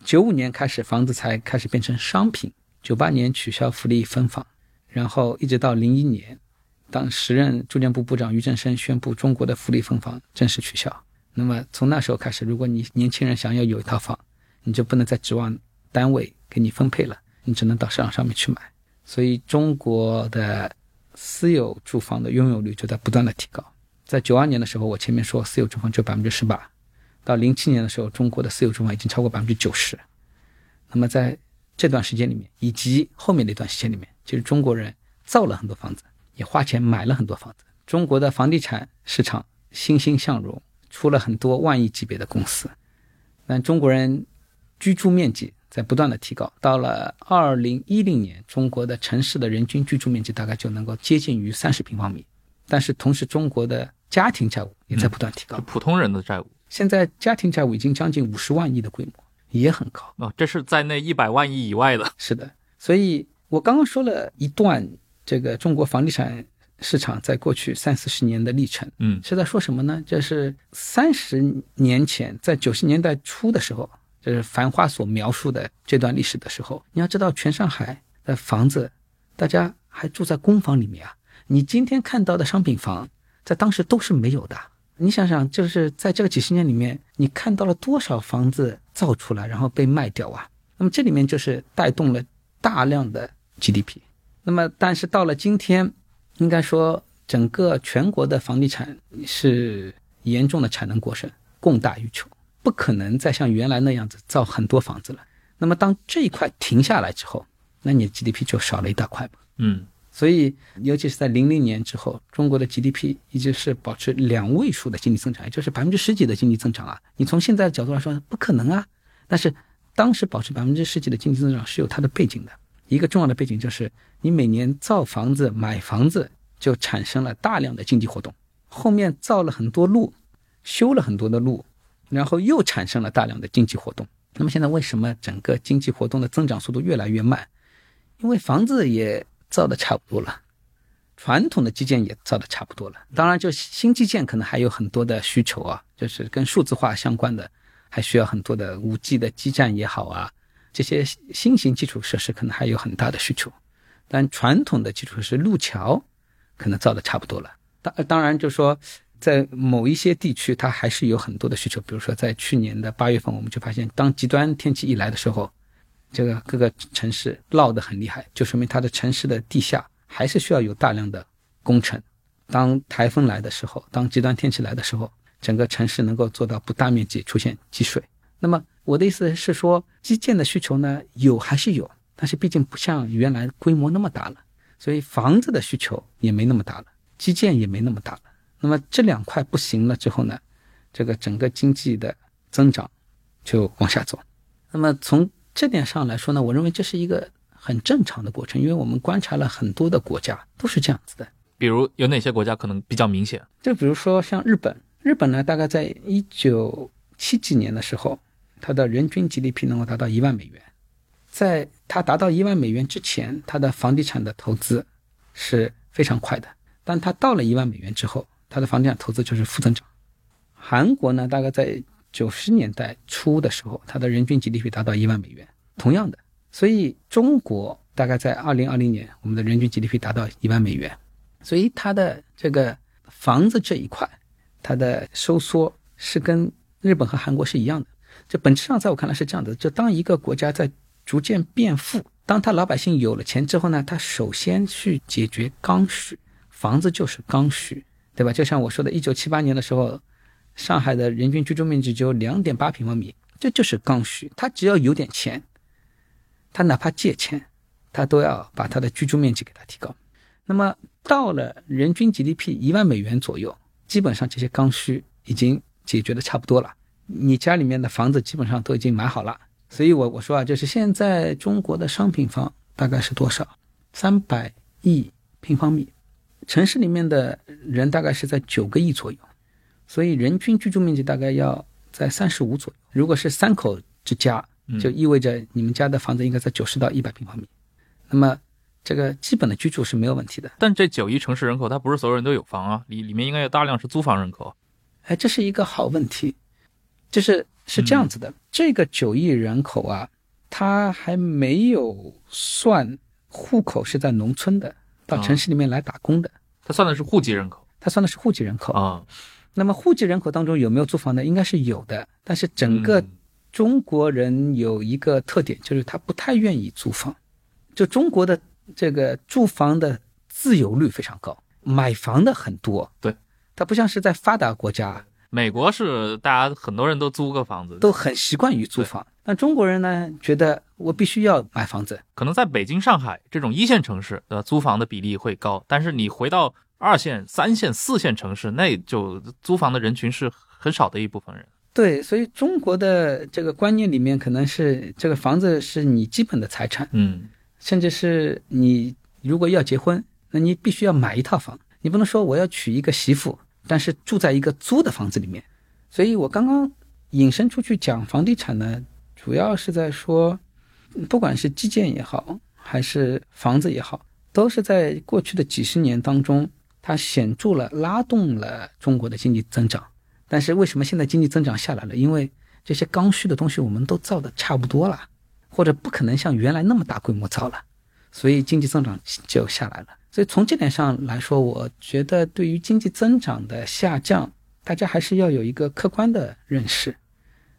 九五年开始，房子才开始变成商品。九八年取消福利分房，然后一直到零一年，当时任住建部部长俞正声宣布中国的福利分房正式取消。那么从那时候开始，如果你年轻人想要有一套房，你就不能再指望单位给你分配了，你只能到市场上面去买。所以中国的私有住房的拥有率就在不断的提高。在九二年的时候，我前面说私有住房只有百分之十八。到零七年的时候，中国的私有住房已经超过百分之九十。那么在这段时间里面，以及后面的一段时间里面，其实中国人造了很多房子，也花钱买了很多房子。中国的房地产市场欣欣向荣，出了很多万亿级别的公司。但中国人居住面积在不断的提高，到了二零一零年，中国的城市的人均居住面积大概就能够接近于三十平方米。但是同时，中国的家庭债务也在不断提高，普通人的债务。现在家庭债务已经将近五十万亿的规模，也很高啊！这是在那一百万亿以外的。是的，所以我刚刚说了一段这个中国房地产市场在过去三四十年的历程，嗯，是在说什么呢？这是三十年前，在九十年代初的时候，就是《繁花》所描述的这段历史的时候，你要知道，全上海的房子，大家还住在公房里面啊！你今天看到的商品房，在当时都是没有的。你想想，就是在这个几十年里面，你看到了多少房子造出来，然后被卖掉啊？那么这里面就是带动了大量的 GDP。那么，但是到了今天，应该说整个全国的房地产是严重的产能过剩，供大于求，不可能再像原来那样子造很多房子了。那么当这一块停下来之后，那你的 GDP 就少了一大块？嗯。所以，尤其是在零零年之后，中国的 GDP 一直是保持两位数的经济增长，也就是百分之十几的经济增长啊。你从现在的角度来说，不可能啊。但是当时保持百分之十几的经济增长是有它的背景的。一个重要的背景就是，你每年造房子、买房子就产生了大量的经济活动，后面造了很多路，修了很多的路，然后又产生了大量的经济活动。那么现在为什么整个经济活动的增长速度越来越慢？因为房子也。造的差不多了，传统的基建也造的差不多了。当然，就新基建可能还有很多的需求啊，就是跟数字化相关的，还需要很多的五 G 的基站也好啊，这些新型基础设施可能还有很大的需求。但传统的基础设施，路桥可能造的差不多了。当当然，就说在某一些地区，它还是有很多的需求。比如说，在去年的八月份，我们就发现，当极端天气一来的时候。这个各个城市涝得很厉害，就说明它的城市的地下还是需要有大量的工程。当台风来的时候，当极端天气来的时候，整个城市能够做到不大面积出现积水。那么我的意思是说，基建的需求呢有还是有，但是毕竟不像原来规模那么大了，所以房子的需求也没那么大了，基建也没那么大了。那么这两块不行了之后呢，这个整个经济的增长就往下走。那么从这点上来说呢，我认为这是一个很正常的过程，因为我们观察了很多的国家都是这样子的。比如有哪些国家可能比较明显？就比如说像日本，日本呢，大概在一九七几年的时候，它的人均 GDP 能够达到一万美元。在它达到一万美元之前，它的房地产的投资是非常快的。但它到了一万美元之后，它的房地产投资就是负增长。韩国呢，大概在九十年代初的时候，它的人均 GDP 达到一万美元，同样的。所以中国大概在二零二零年，我们的人均 GDP 达到一万美元。所以它的这个房子这一块，它的收缩是跟日本和韩国是一样的。这本质上在我看来是这样的：就当一个国家在逐渐变富，当他老百姓有了钱之后呢，他首先去解决刚需，房子就是刚需，对吧？就像我说的，一九七八年的时候，上海的人均居住面积只有两点八平方米，这就是刚需。他只要有点钱，他哪怕借钱，他都要把他的居住面积给他提高。那么到了人均 GDP 一万美元左右，基本上这些刚需已经解决的差不多了，你家里面的房子基本上都已经买好了。所以，我我说啊，就是现在中国的商品房大概是多少？三百亿平方米，城市里面的人大概是在九个亿左右，所以人均居住面积大概要在三十五左右。如果是三口之家，就意味着你们家的房子应该在九十到一百平方米。那么，这个基本的居住是没有问题的。但这九亿城市人口，它不是所有人都有房啊，里里面应该有大量是租房人口。哎，这是一个好问题，就是是这样子的。这个九亿人口啊，他还没有算户口是在农村的，到城市里面来打工的。他算的是户籍人口，他算的是户籍人口啊。那么户籍人口当中有没有租房的？应该是有的。但是整个中国人有一个特点，就是他不太愿意租房。就中国的这个住房的自由率非常高，买房的很多。对，它不像是在发达国家。美国是大家很多人都租个房子，都很习惯于租房。但中国人呢，觉得我必须要买房子。可能在北京、上海这种一线城市，呃，租房的比例会高。但是你回到二线、三线、四线城市，那就租房的人群是很少的一部分人。对，所以中国的这个观念里面，可能是这个房子是你基本的财产，嗯，甚至是你如果要结婚，那你必须要买一套房，你不能说我要娶一个媳妇。但是住在一个租的房子里面，所以我刚刚引申出去讲房地产呢，主要是在说，不管是基建也好，还是房子也好，都是在过去的几十年当中，它显著了拉动了中国的经济增长。但是为什么现在经济增长下来了？因为这些刚需的东西我们都造的差不多了，或者不可能像原来那么大规模造了，所以经济增长就下来了。所以从这点上来说，我觉得对于经济增长的下降，大家还是要有一个客观的认识，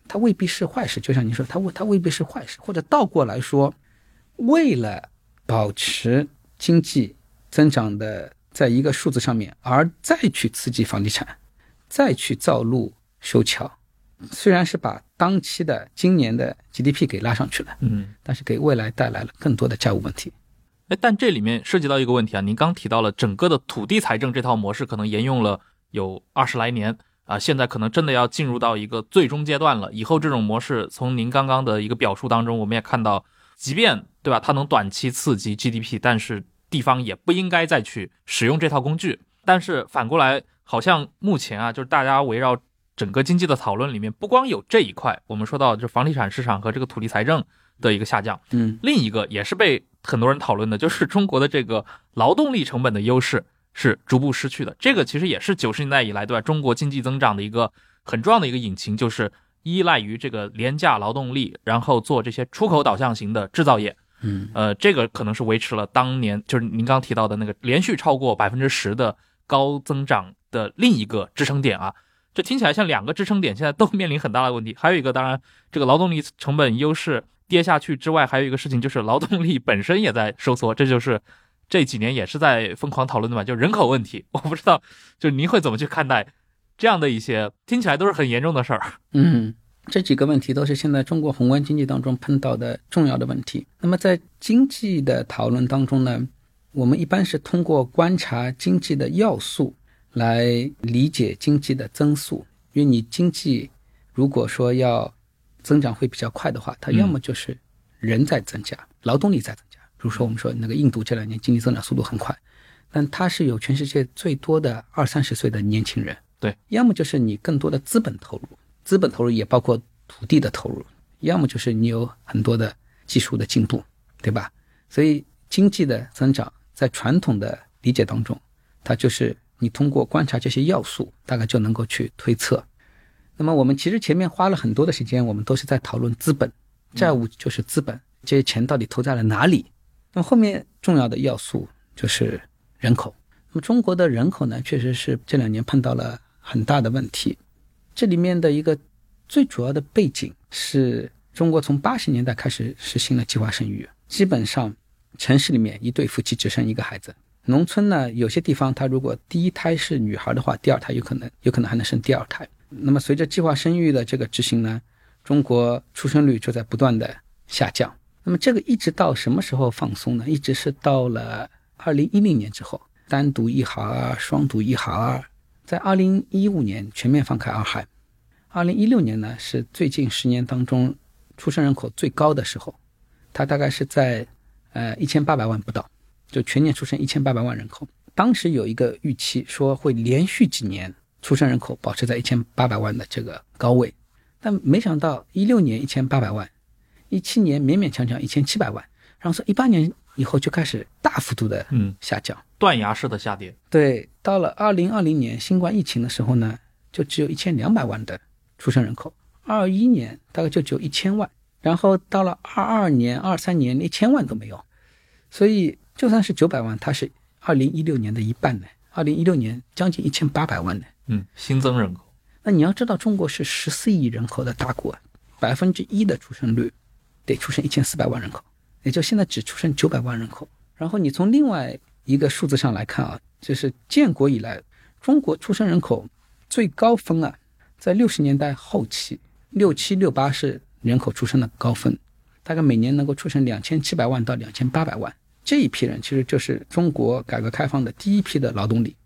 它未必是坏事。就像您说，它未它未必是坏事，或者倒过来说，为了保持经济增长的在一个数字上面，而再去刺激房地产，再去造路修桥，虽然是把当期的今年的 GDP 给拉上去了，嗯，但是给未来带来了更多的债务问题。哎，但这里面涉及到一个问题啊，您刚提到了整个的土地财政这套模式可能沿用了有二十来年啊，现在可能真的要进入到一个最终阶段了。以后这种模式，从您刚刚的一个表述当中，我们也看到，即便对吧，它能短期刺激 GDP，但是地方也不应该再去使用这套工具。但是反过来，好像目前啊，就是大家围绕整个经济的讨论里面，不光有这一块，我们说到就房地产市场和这个土地财政的一个下降，嗯，另一个也是被。很多人讨论的就是中国的这个劳动力成本的优势是逐步失去的。这个其实也是九十年代以来对吧？中国经济增长的一个很重要的一个引擎，就是依赖于这个廉价劳动力，然后做这些出口导向型的制造业。嗯，呃，这个可能是维持了当年就是您刚提到的那个连续超过百分之十的高增长的另一个支撑点啊。这听起来像两个支撑点，现在都面临很大的问题。还有一个，当然这个劳动力成本优势。跌下去之外，还有一个事情就是劳动力本身也在收缩，这就是这几年也是在疯狂讨论的嘛，就人口问题。我不知道，就您会怎么去看待这样的一些听起来都是很严重的事儿？嗯，这几个问题都是现在中国宏观经济当中碰到的重要的问题。那么在经济的讨论当中呢，我们一般是通过观察经济的要素来理解经济的增速。因为你经济如果说要增长会比较快的话，它要么就是人在增加，劳动力在增加。比如说我们说那个印度这两年经济增长速度很快，但它是有全世界最多的二三十岁的年轻人。对，要么就是你更多的资本投入。资本投入也包括土地的投入，要么就是你有很多的技术的进步，对吧？所以经济的增长在传统的理解当中，它就是你通过观察这些要素，大概就能够去推测。那么我们其实前面花了很多的时间，我们都是在讨论资本，债务就是资本，这些钱到底投在了哪里？那么后面重要的要素就是人口。那么中国的人口呢，确实是这两年碰到了很大的问题。这里面的一个最主要的背景是中国从八十年代开始实行了计划生育，基本上城市里面一对夫妻只生一个孩子，农村呢有些地方他如果第一胎是女孩的话，第二胎有可能有可能还能生第二胎。那么随着计划生育的这个执行呢，中国出生率就在不断的下降。那么这个一直到什么时候放松呢？一直是到了二零一零年之后，单独一孩儿、双独一孩儿。在二零一五年全面放开二孩，二零一六年呢是最近十年当中出生人口最高的时候，它大概是在呃一千八百万不到，就全年出生一千八百万人口。当时有一个预期说会连续几年出生人口保持在一千八百万的这个高位，但没想到一六年一千八百万，一七年勉勉强强一千七百万，然后说一八年以后就开始大幅度的嗯下降。断崖式的下跌。对，到了二零二零年新冠疫情的时候呢，就只有一千两百万的出生人口，二一年大概就只有一千万，然后到了二二年、二三年连一千万都没有，所以就算是九百万，它是二零一六年的一半呢，二零一六年将近一千八百万呢。嗯，新增人口。那你要知道，中国是十四亿人口的大国，百分之一的出生率得出生一千四百万人口，也就现在只出生九百万人口，然后你从另外。一个数字上来看啊，就是建国以来，中国出生人口最高峰啊，在六十年代后期，六七六八是人口出生的高峰，大概每年能够出生两千七百万到两千八百万。这一批人其实就是中国改革开放的第一批的劳动力。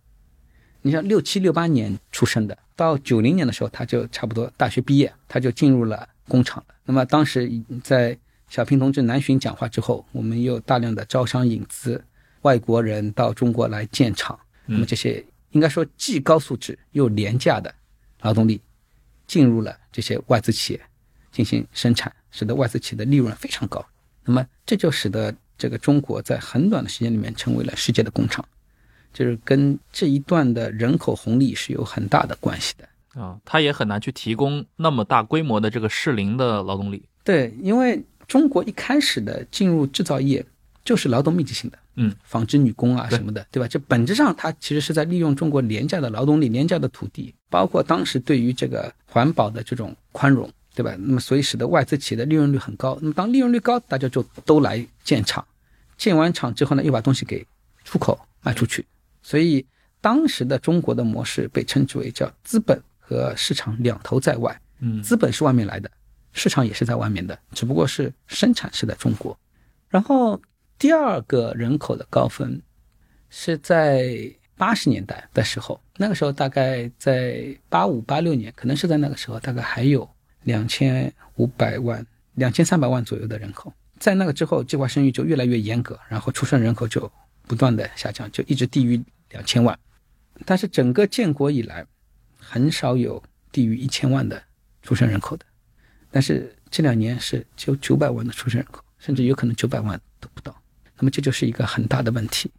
你像六七六八年出生的，到九零年的时候，他就差不多大学毕业，他就进入了工厂了。那么当时在小平同志南巡讲话之后，我们又大量的招商引资。外国人到中国来建厂，那么这些应该说既高素质又廉价的劳动力进入了这些外资企业进行生产，使得外资企业的利润非常高。那么这就使得这个中国在很短的时间里面成为了世界的工厂，就是跟这一段的人口红利是有很大的关系的啊。它也很难去提供那么大规模的这个适龄的劳动力。对，因为中国一开始的进入制造业就是劳动密集型的。嗯，纺织女工啊什么的，对吧？这本质上它其实是在利用中国廉价的劳动力、廉价的土地，包括当时对于这个环保的这种宽容，对吧？那么所以使得外资企业的利润率很高。那么当利润率高，大家就都来建厂，建完厂之后呢，又把东西给出口卖出去。所以当时的中国的模式被称之为叫资本和市场两头在外。嗯，资本是外面来的，市场也是在外面的，只不过是生产是在中国，然后。第二个人口的高峰是在八十年代的时候，那个时候大概在八五八六年，可能是在那个时候，大概还有两千五百万、两千三百万左右的人口。在那个之后，计划生育就越来越严格，然后出生人口就不断的下降，就一直低于两千万。但是整个建国以来，很少有低于一千万的出生人口的。但是这两年是只有九百万的出生人口，甚至有可能九百万都不到。那么这就是一个很大的问题，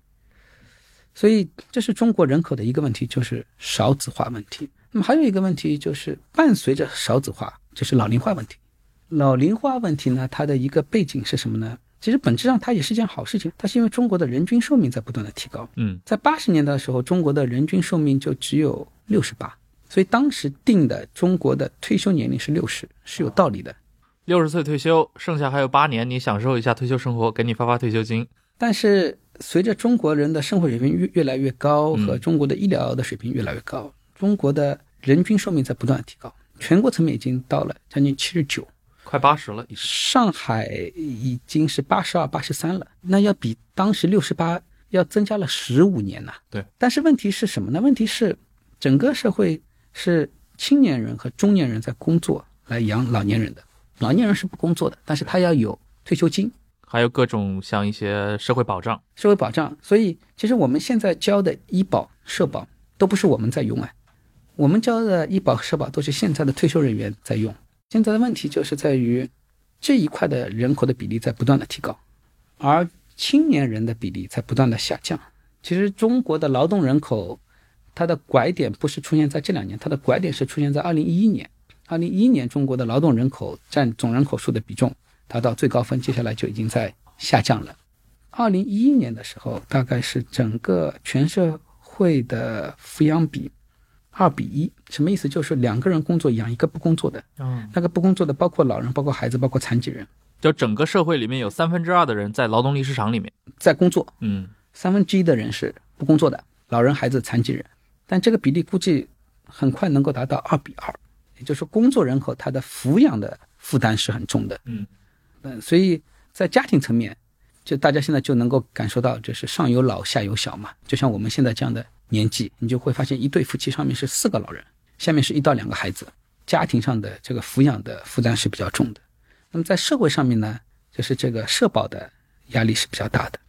所以这是中国人口的一个问题，就是少子化问题。那么还有一个问题就是伴随着少子化，就是老龄化问题。老龄化问题呢，它的一个背景是什么呢？其实本质上它也是件好事情，它是因为中国的人均寿命在不断的提高。嗯，在八十年代的时候，中国的人均寿命就只有六十八，所以当时定的中国的退休年龄是六十，是有道理的。六十岁退休，剩下还有八年，你享受一下退休生活，给你发发退休金。但是随着中国人的生活水平越越来越高，和中国的医疗的水平越来越高，中国的人均寿命在不断提高。全国层面已经到了将近七十九，快八十了，上海已经是八十二、八十三了，那要比当时六十八要增加了十五年呐。对，但是问题是什么呢？问题是整个社会是青年人和中年人在工作来养老年人的，老年人是不工作的，但是他要有退休金、还有各种像一些社会保障。社会保障，所以其实我们现在交的医保、社保都不是我们在用啊，我们交的医保、社保都是现在的退休人员在用。现在的问题就是在于这一块的人口的比例在不断的提高，而青年人的比例在不断的下降。其实中国的劳动人口，它的拐点不是出现在这两年，它的拐点是出现在二零一一年。二零一一年，中国的劳动人口占总人口数的比重达到最高分，接下来就已经在下降了。二零一一年的时候，大概是整个全社会的抚养比二比一，什么意思？就是两个人工作养一个不工作的，嗯，那个不工作的包括老人、包括孩子、包括残疾人，就整个社会里面有三分之二的人在劳动力市场里面。在工作，嗯，三分之一的人是不工作的，老人、孩子、残疾人。但这个比例估计很快能够达到二比二，也就是说，工作人口他的抚养的负担是很重的。嗯嗯，所以在家庭层面，就大家现在就能够感受到，就是上有老下有小嘛。就像我们现在这样的年纪，你就会发现一对夫妻上面是四个老人，下面是一到两个孩子，家庭上的这个抚养的负担是比较重的。那么在社会上面呢，就是这个社保的压力是比较大的。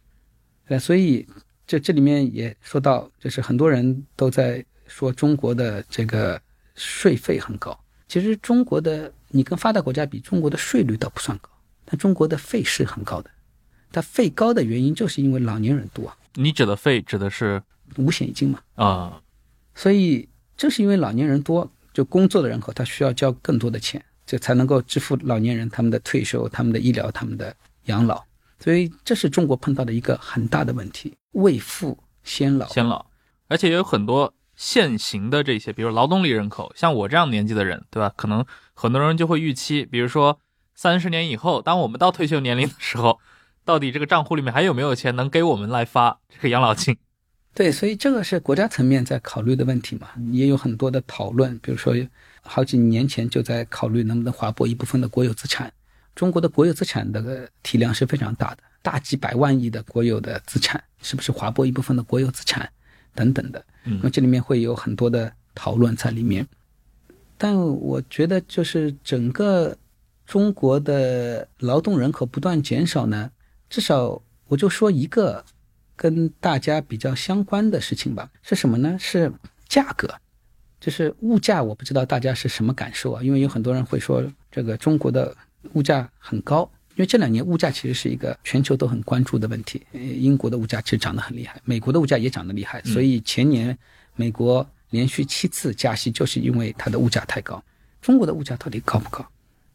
呃，所以这这里面也说到，就是很多人都在说中国的这个税费很高。其实中国的你跟发达国家比，中国的税率倒不算高，但中国的费是很高的。它费高的原因就是因为老年人多啊，你指的费指的是五险一金嘛，啊、所以正是因为老年人多，就工作的人口他需要交更多的钱，这才能够支付老年人他们的退休、他们的医疗、他们的养老。所以这是中国碰到的一个很大的问题：未富先老。先老，而且也有很多现行的这些，比如劳动力人口，像我这样年纪的人，对吧？可能很多人就会预期，比如说三十年以后，当我们到退休年龄的时候，到底这个账户里面还有没有钱能给我们来发这个养老金？对，所以这个是国家层面在考虑的问题嘛，也有很多的讨论，比如说好几年前就在考虑能不能划拨一部分的国有资产。中国的国有资产的体量是非常大的，大几百万亿的国有的资产，是不是划拨一部分的国有资产等等的？嗯那么这里面会有很多的讨论在里面。但我觉得，就是整个中国的劳动人口不断减少呢，至少我就说一个跟大家比较相关的事情吧，是什么呢？是价格，就是物价。我不知道大家是什么感受啊？因为有很多人会说，这个中国的物价很高，因为这两年物价其实是一个全球都很关注的问题。呃英国的物价其实涨得很厉害，美国的物价也涨得厉害，所以前年美国连续七次加息，就是因为它的物价太高。中国的物价到底高不高？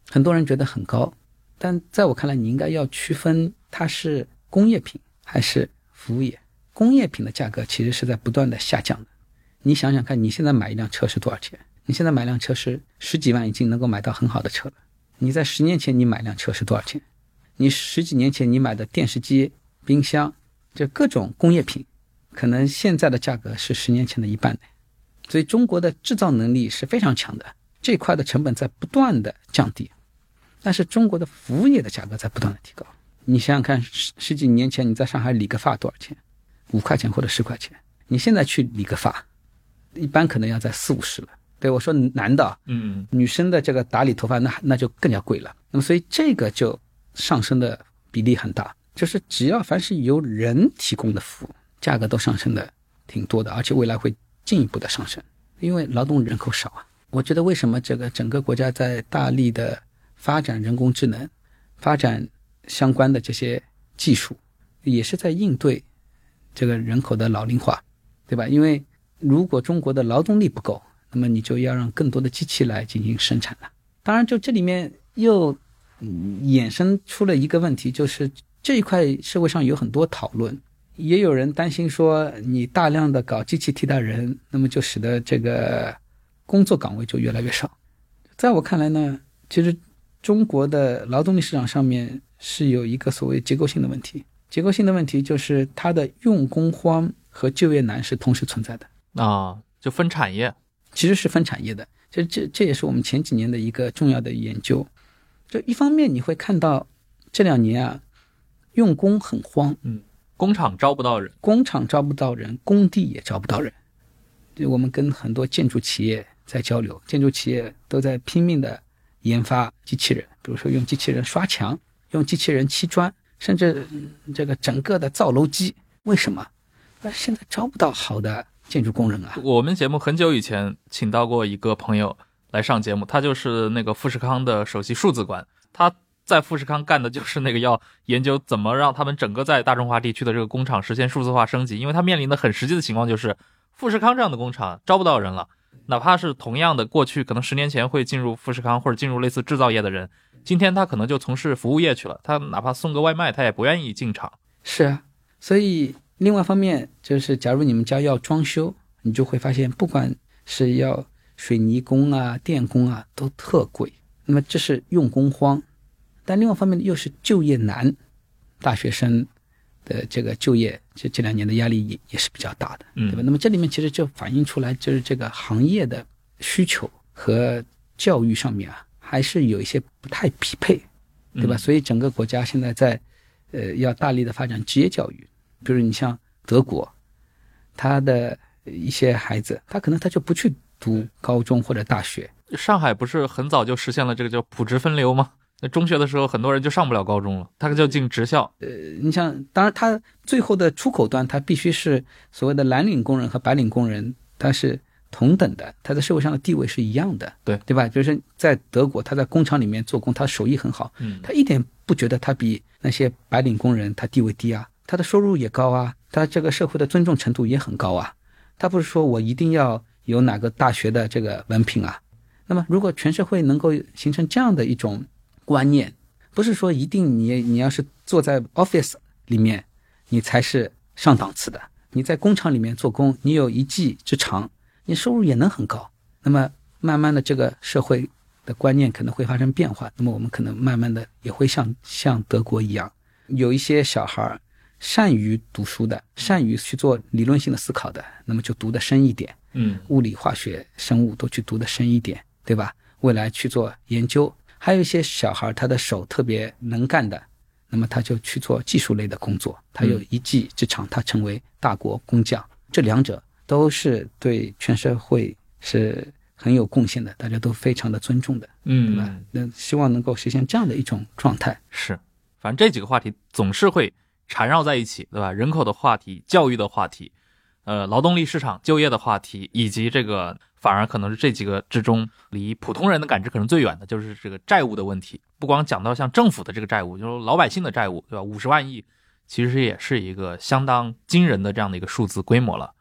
很多人觉得很高，但在我看来，你应该要区分它是工业品还是服务业。工业品的价格其实是在不断的下降的。你想想看，你现在买一辆车是多少钱？你现在买辆车是十几万，已经能够买到很好的车了。你在十年前你买辆车是多少钱？你十几年前你买的电视机、冰箱，这各种工业品，可能现在的价格是十年前的一半的。所以中国的制造能力是非常强的，这块的成本在不断的降低，但是中国的服务业的价格在不断的提高。你想想看，十十几年前你在上海理个发多少钱？五块钱或者十块钱。你现在去理个发，一般可能要在四五十了。对我说男的啊，嗯女生的这个打理头发那那就更加贵了。那么所以这个就上升的比例很大，就是只要凡是由人提供的服务，价格都上升的挺多的，而且未来会进一步的上升，因为劳动人口少啊。我觉得为什么这个整个国家在大力的发展人工智能，发展相关的这些技术，也是在应对这个人口的老龄化，对吧？因为如果中国的劳动力不够，那么你就要让更多的机器来进行生产了。当然，就这里面又衍生出了一个问题，就是这一块社会上有很多讨论，也有人担心说，你大量的搞机器替代人，那么就使得这个工作岗位就越来越少。在我看来呢，其实中国的劳动力市场上面是有一个所谓结构性的问题。结构性的问题就是它的用工荒和就业难是同时存在的。啊，就分产业，其实是分产业的。这这这也是我们前几年的一个重要的研究。就一方面你会看到这两年啊，用工很慌，工厂招不到人，工厂招不到人，工地也招不到人。就我们跟很多建筑企业在交流，建筑企业都在拼命的研发机器人，比如说用机器人刷墙，用机器人砌砖，甚至这个整个的造楼机。为什么？那现在招不到好的建筑工人啊。我们节目很久以前请到过一个朋友来上节目，他就是那个富士康的首席数字官，他在富士康干的就是那个要研究怎么让他们整个在大中华地区的这个工厂实现数字化升级，因为他面临的很实际的情况就是富士康这样的工厂招不到人了，哪怕是同样的过去可能十年前会进入富士康或者进入类似制造业的人，今天他可能就从事服务业去了，他哪怕送个外卖他也不愿意进厂。是啊，所以另外一方面就是，假如你们家要装修，你就会发现，不管是要水泥工啊、电工啊，都特贵。那么这是用工荒，但另外一方面又是就业难，大学生的这个就业这这两年的压力也也是比较大的，嗯对吧？那么这里面其实就反映出来，就是这个行业的需求和教育上面啊，还是有一些不太匹配，对吧？嗯所以整个国家现在在呃要大力的发展职业教育，比如你像德国，他的一些孩子，他可能他就不去读高中或者大学，上海不是很早就实现了这个叫普职分流吗？那中学的时候，很多人就上不了高中了，他就进职校。呃，你像，当然他最后的出口端，他必须是所谓的蓝领工人和白领工人，他是同等的，他在社会上的地位是一样的，对对吧？就是在德国，他在工厂里面做工，他手艺很好，嗯他一点不觉得他比那些白领工人他地位低啊，他的收入也高啊，他这个社会的尊重程度也很高啊。他不是说我一定要有哪个大学的这个文凭啊。那么，如果全社会能够形成这样的一种观念，不是说一定你你要是坐在 office 里面，你才是上档次的。你在工厂里面做工，你有一技之长，你收入也能很高。那么慢慢的，这个社会的观念可能会发生变化。那么我们可能慢慢的也会像像德国一样，有一些小孩儿善于读书的，善于去做理论性的思考的，那么就读得深一点。嗯物理、化学、生物都去读得深一点，对吧？未来去做研究，还有一些小孩他的手特别能干的，那么他就去做技术类的工作，他有一技之长，他成为大国工匠。这两者都是对全社会是很有贡献的，大家都非常的尊重的，对吧嗯，？那希望能够实现这样的一种状态。是，反正这几个话题总是会缠绕在一起，对吧？人口的话题、教育的话题，呃，劳动力市场、就业的话题，以及这个反而可能是这几个之中离普通人的感知可能最远的，就是这个债务的问题。不光讲到像政府的这个债务，就是老百姓的债务，对吧？五十万亿，其实也是一个相当惊人的这样的一个数字规模了。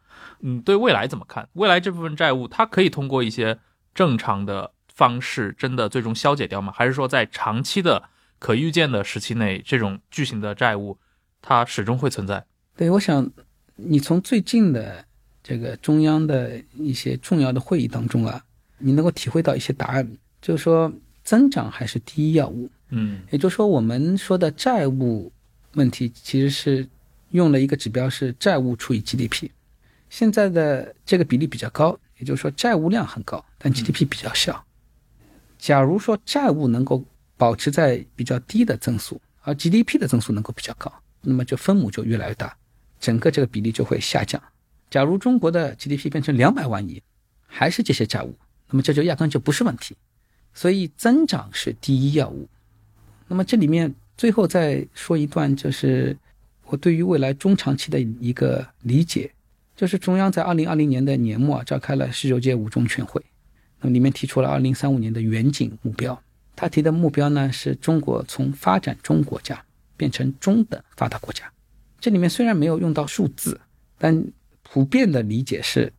嗯，对未来怎么看？未来这部分债务，它可以通过一些正常的方式，真的最终消解掉吗？还是说在长期的可预见的时期内，这种巨型的债务它始终会存在？对，我想你从最近的这个中央的一些重要的会议当中啊，你能够体会到一些答案，就是说增长还是第一要务。嗯也就是说，我们说的债务问题其实是用了一个指标是债务除以 GDP，现在的这个比例比较高，也就是说债务量很高，但 GDP 比较小。假如说债务能够保持在比较低的增速，而 GDP 的增速能够比较高，那么就分母就越来越大，整个这个比例就会下降。假如中国的 GDP 变成两百万亿，还是这些债务，那么这就压根就不是问题。所以增长是第一要务。那么这里面最后再说一段，就是我对于未来中长期的一个理解，就是中央在二零二零年的年末啊召开了十九届五中全会，那么里面提出了二零三五年的远景目标。他提的目标呢是中国从发展中国家变成中等发达国家。这里面虽然没有用到数字，但普遍的理解是，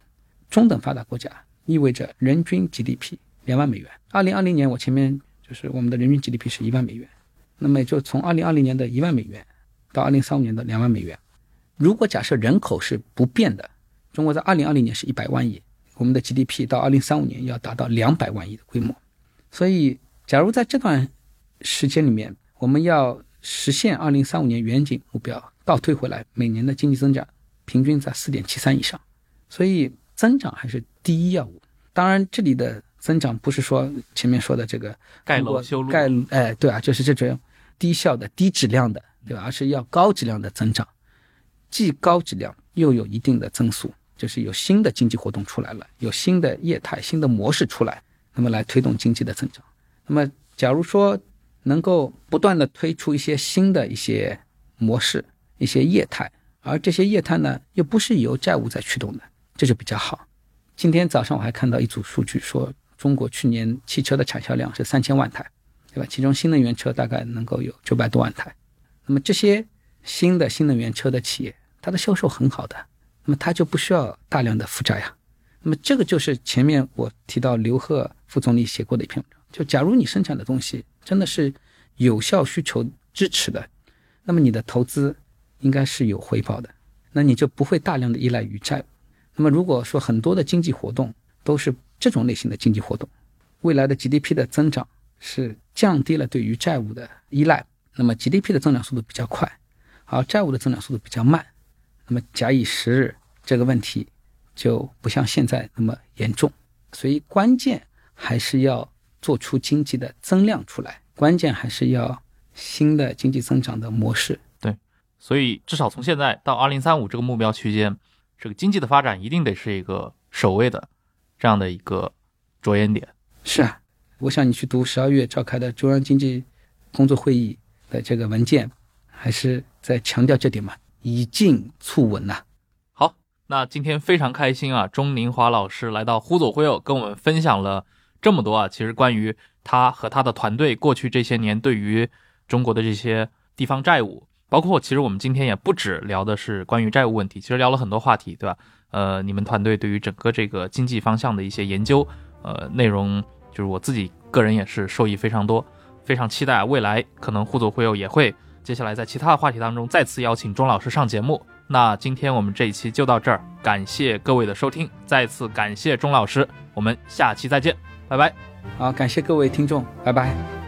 中等发达国家意味着人均 GDP 两万美元。二零二零年我前面就是我们的人均 GDP 是一万美元，那么也就从二零二零年的一万美元到二零三五年的两万美元。如果假设人口是不变的，中国在二零二零年是一百万亿，我们的 GDP 到二零三五年要达到两百万亿的规模。所以，假如在这段时间里面，我们要实现二零三五年远景目标，倒退回来，每年的经济增长平均在四点七三以上，所以增长还是第一要务。当然，这里的增长不是说前面说的这个盖楼修路，盖哎，对啊，就是这种低效的、低质量的，对吧？而是要高质量的增长，既高质量又有一定的增速，就是有新的经济活动出来了，有新的业态、新的模式出来，那么来推动经济的增长。那么，假如说能够不断的推出一些新的一些模式、一些业态，而这些业态呢，又不是由债务在驱动的，这就比较好。今天早上我还看到一组数据说，中国去年汽车的产销量是三千万台，对吧？其中新能源车大概能够有九百多万台。那么这些新的新能源车的企业，它的销售很好的，那么它就不需要大量的负债呀。那么这个就是前面我提到刘鹤副总理写过的一篇文章，就假如你生产的东西真的是有效需求支持的，那么你的投资应该是有回报的，那你就不会大量的依赖于债务。那么如果说很多的经济活动都是这种类型的经济活动，未来的 GDP 的增长是降低了对于债务的依赖，那么 GDP 的增长速度比较快，而债务的增长速度比较慢，那么假以时日，这个问题就不像现在那么严重。所以关键还是要做出经济的增量出来，关键还是要新的经济增长的模式。所以至少从现在到二零三五这个目标区间，这个经济的发展一定得是一个首位的这样的一个着眼点。是啊，我想你去读十二月召开的中央经济工作会议的这个文件，还是在强调这点嘛，以静促稳呐、好，那今天非常开心啊，钟宁华老师来到忽左忽右，跟我们分享了这么多啊，其实关于他和他的团队过去这些年对于中国的这些地方债务，包括其实我们今天也不只聊的是关于债务问题，其实聊了很多话题，对吧？呃，你们团队对于整个这个经济方向的一些研究，呃，内容就是我自己个人也是受益非常多，非常期待未来可能互左互右也会接下来在其他的话题当中再次邀请钟老师上节目。那今天我们这一期就到这儿，感谢各位的收听，再次感谢钟老师，我们下期再见，拜拜。好，感谢各位听众，拜拜。